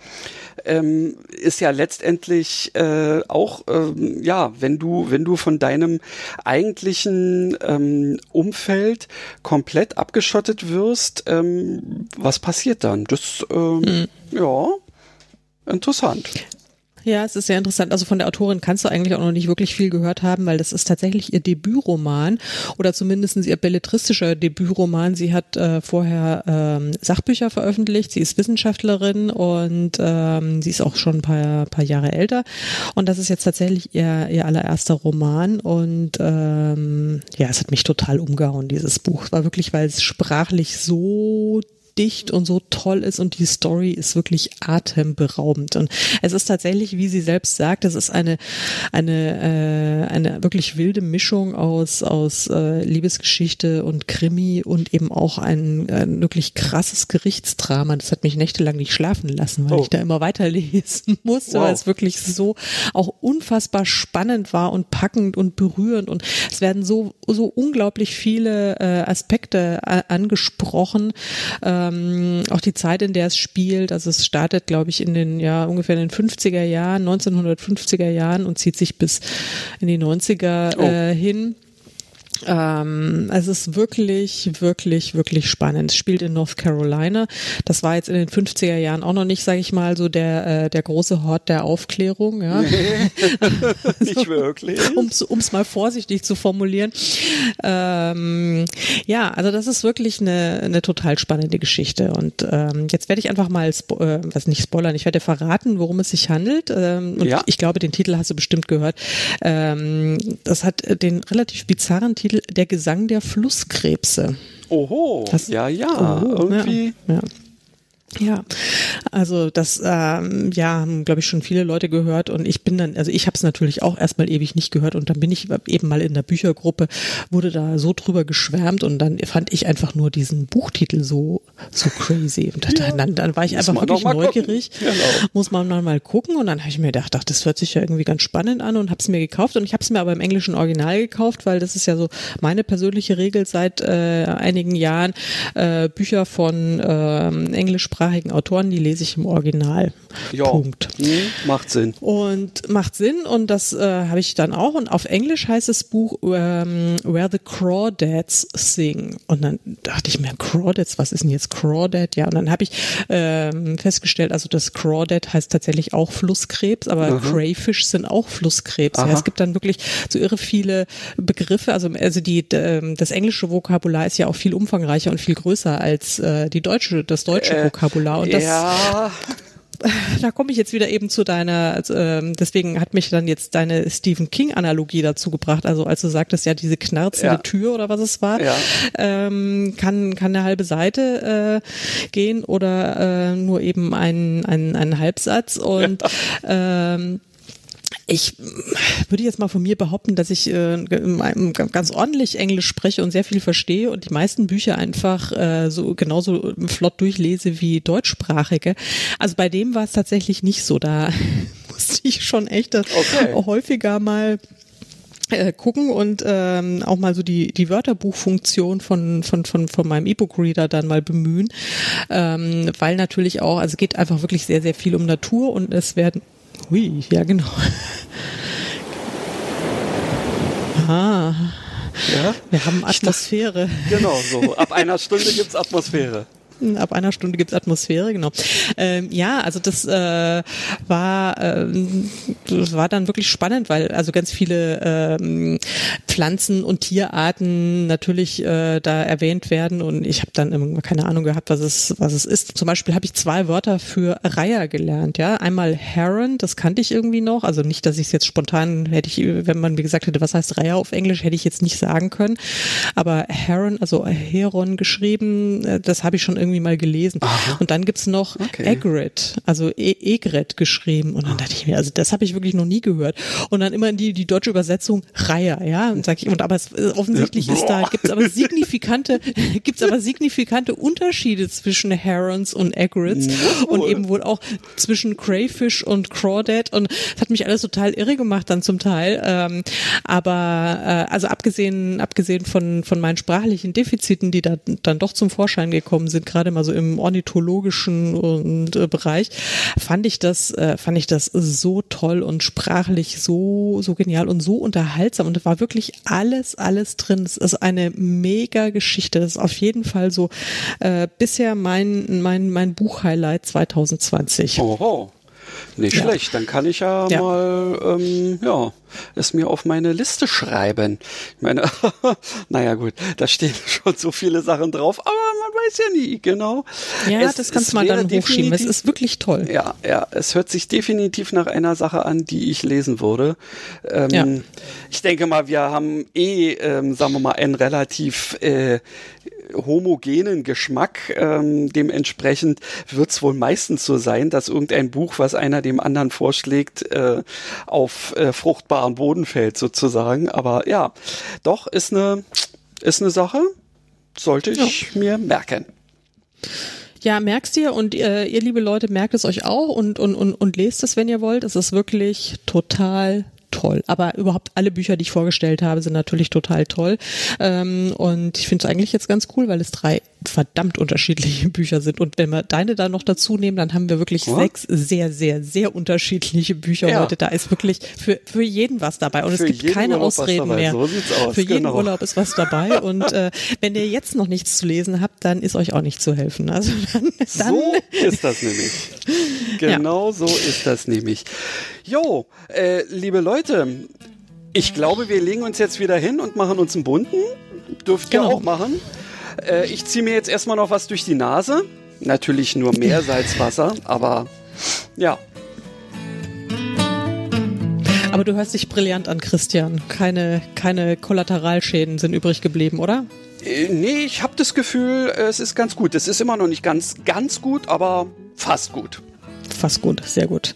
ähm, ist ja letztendlich äh, auch, ähm, ja, wenn du, wenn du von deinem eigentlichen ähm, Umfeld komplett abgeschottet wirst, ähm, was passiert dann? Das, ähm, hm. ja, interessant. Ja, es ist sehr interessant. Also von der Autorin kannst du eigentlich auch noch nicht wirklich viel gehört haben, weil das ist tatsächlich ihr Debütroman oder zumindest ihr belletristischer Debütroman. Sie hat äh, vorher ähm, Sachbücher veröffentlicht, sie ist Wissenschaftlerin und ähm, sie ist auch schon ein paar, paar Jahre älter. Und das ist jetzt tatsächlich ihr, ihr allererster Roman. Und ähm, ja, es hat mich total umgehauen, dieses Buch. Es war wirklich, weil es sprachlich so dicht und so toll ist und die Story ist wirklich atemberaubend. Und es ist tatsächlich, wie sie selbst sagt, es ist eine, eine, äh, eine wirklich wilde Mischung aus, aus äh, Liebesgeschichte und Krimi und eben auch ein, ein wirklich krasses Gerichtsdrama. Das hat mich nächtelang nicht schlafen lassen, weil oh. ich da immer weiterlesen musste, wow. weil es wirklich so auch unfassbar spannend war und packend und berührend und es werden so, so unglaublich viele äh, Aspekte äh, angesprochen. Äh, ähm, auch die Zeit, in der es spielt. Also es startet, glaube ich, in den ja ungefähr in den 50er Jahren, 1950er Jahren und zieht sich bis in die 90er oh. äh, hin. Ähm, es ist wirklich, wirklich, wirklich spannend. Es spielt in North Carolina. Das war jetzt in den 50er Jahren auch noch nicht, sage ich mal, so der, äh, der große Hort der Aufklärung. Ja. Nee, nicht wirklich. Um es mal vorsichtig zu formulieren. Ähm, ja, also das ist wirklich eine, eine total spannende Geschichte. Und ähm, jetzt werde ich einfach mal, äh, was nicht spoilern, ich werde verraten, worum es sich handelt. Ähm, und ja. ich glaube, den Titel hast du bestimmt gehört. Ähm, das hat den relativ bizarren Titel Titel Der Gesang der Flusskrebse. Oho, das, ja, ja, oho, irgendwie. Ja, ja. Ja, also das ähm, ja haben glaube ich schon viele Leute gehört und ich bin dann also ich habe es natürlich auch erstmal ewig nicht gehört und dann bin ich eben mal in der Büchergruppe wurde da so drüber geschwärmt und dann fand ich einfach nur diesen Buchtitel so so crazy und ja, dann, dann war ich einfach wirklich neugierig. Genau. muss man mal gucken und dann habe ich mir gedacht ach, das hört sich ja irgendwie ganz spannend an und habe es mir gekauft und ich habe es mir aber im englischen Original gekauft weil das ist ja so meine persönliche Regel seit äh, einigen Jahren äh, Bücher von äh, englischsprachigen englischsprachigen Autoren, die lese ich im Original. Ja. Punkt. Mhm, macht Sinn. Und macht Sinn und das äh, habe ich dann auch. Und auf Englisch heißt das Buch ähm, Where the Crawdads Sing. Und dann dachte ich mir, Crawdads, was ist denn jetzt Crawdad? Ja, und dann habe ich ähm, festgestellt, also das Crawdad heißt tatsächlich auch Flusskrebs, aber mhm. Crayfish sind auch Flusskrebs. Ja, es gibt dann wirklich so irre viele Begriffe. Also, also die, das englische Vokabular ist ja auch viel umfangreicher und viel größer als äh, die deutsche, das deutsche äh, Vokabular. Dracula. Und das, ja. da komme ich jetzt wieder eben zu deiner, also, ähm, deswegen hat mich dann jetzt deine Stephen King-Analogie dazu gebracht. Also als du sagtest, ja, diese knarzende ja. Tür oder was es war, ja. ähm, kann, kann eine halbe Seite äh, gehen oder äh, nur eben ein, ein, ein Halbsatz. Und ja. ähm, ich würde jetzt mal von mir behaupten, dass ich äh, ganz ordentlich Englisch spreche und sehr viel verstehe und die meisten Bücher einfach äh, so genauso flott durchlese wie deutschsprachige. Also bei dem war es tatsächlich nicht so. Da musste ich schon echt okay. häufiger mal äh, gucken und ähm, auch mal so die die Wörterbuchfunktion von von von von meinem E-Book-Reader dann mal bemühen, ähm, weil natürlich auch also es geht einfach wirklich sehr sehr viel um Natur und es werden Hui, ja genau. Ah. Ja? Wir haben Atmosphäre. Dachte, genau, so. Ab einer Stunde gibt's Atmosphäre. Ab einer Stunde gibt's Atmosphäre, genau. Ähm, ja, also das äh, war ähm, war dann wirklich spannend, weil also ganz viele ähm, Pflanzen und Tierarten natürlich äh, da erwähnt werden und ich habe dann immer keine Ahnung gehabt, was es was es ist. Zum Beispiel habe ich zwei Wörter für Reiher gelernt. Ja, einmal Heron, das kannte ich irgendwie noch. Also nicht, dass ich es jetzt spontan hätte ich, wenn man mir gesagt hätte, was heißt Reiher auf Englisch, hätte ich jetzt nicht sagen können. Aber Heron, also Heron geschrieben, äh, das habe ich schon irgendwie irgendwie mal gelesen. Aha. Und dann gibt's noch okay. Egret, also e Egret geschrieben. Und dann dachte ich mir, also das habe ich wirklich noch nie gehört. Und dann immer die, die deutsche Übersetzung Reiher, ja. Und sag ich, und aber es, äh, offensichtlich ist da, gibt's aber signifikante, gibt's aber signifikante Unterschiede zwischen Herons und Egrets oh. und eben wohl auch zwischen Crayfish und Crawdad. Und das hat mich alles total irre gemacht dann zum Teil. Ähm, aber äh, also abgesehen, abgesehen von, von meinen sprachlichen Defiziten, die da dann doch zum Vorschein gekommen sind, gerade gerade mal so im ornithologischen und, äh, Bereich, fand ich das, äh, fand ich das so toll und sprachlich so, so genial und so unterhaltsam und da war wirklich alles, alles drin. Es ist eine mega Geschichte. Das ist auf jeden Fall so äh, bisher mein, mein, mein Buchhighlight 2020. Oho. Nicht ja. schlecht, dann kann ich ja, ja. mal ähm, ja, es mir auf meine Liste schreiben. Ich meine, naja gut, da stehen schon so viele Sachen drauf, aber weiß ja nie, genau. Ja, es, das kannst du mal dann hochschieben, es ist wirklich toll. Ja, ja, es hört sich definitiv nach einer Sache an, die ich lesen würde. Ähm, ja. Ich denke mal, wir haben eh, ähm, sagen wir mal, ein relativ äh, homogenen Geschmack. Ähm, dementsprechend wird es wohl meistens so sein, dass irgendein Buch, was einer dem anderen vorschlägt, äh, auf äh, fruchtbaren Boden fällt sozusagen. Aber ja, doch ist eine ist eine Sache, sollte ich ja. mir merken. Ja, merkst ihr und äh, ihr liebe Leute merkt es euch auch und und und und lest es, wenn ihr wollt. Es ist wirklich total toll. Aber überhaupt alle Bücher, die ich vorgestellt habe, sind natürlich total toll. Ähm, und ich finde es eigentlich jetzt ganz cool, weil es drei verdammt unterschiedliche Bücher sind. Und wenn wir deine da noch dazu nehmen, dann haben wir wirklich ja. sechs sehr, sehr, sehr unterschiedliche Bücher ja. heute. Da ist wirklich für, für jeden was dabei. Und für es gibt keine Urlaub Ausreden mehr. So aus, für jeden genau. Urlaub ist was dabei. Und äh, wenn ihr jetzt noch nichts zu lesen habt, dann ist euch auch nicht zu helfen. Also dann, dann so ist das nämlich. Genau ja. so ist das nämlich. Jo, äh, liebe Leute, ich glaube, wir legen uns jetzt wieder hin und machen uns einen bunten. Dürft ihr genau. auch machen. Äh, ich ziehe mir jetzt erstmal noch was durch die Nase. Natürlich nur Meersalzwasser, aber ja, aber Aber du hörst dich brillant an, Christian. Keine, keine Kollateralschäden sind übrig geblieben, oder? Äh, nee, ich habe das Gefühl, es ist ganz gut. Es ist immer noch nicht ganz, ganz gut, aber fast gut. Fast gut, sehr gut.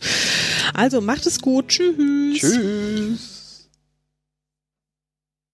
Also macht es gut. Tschüss. Tschüss.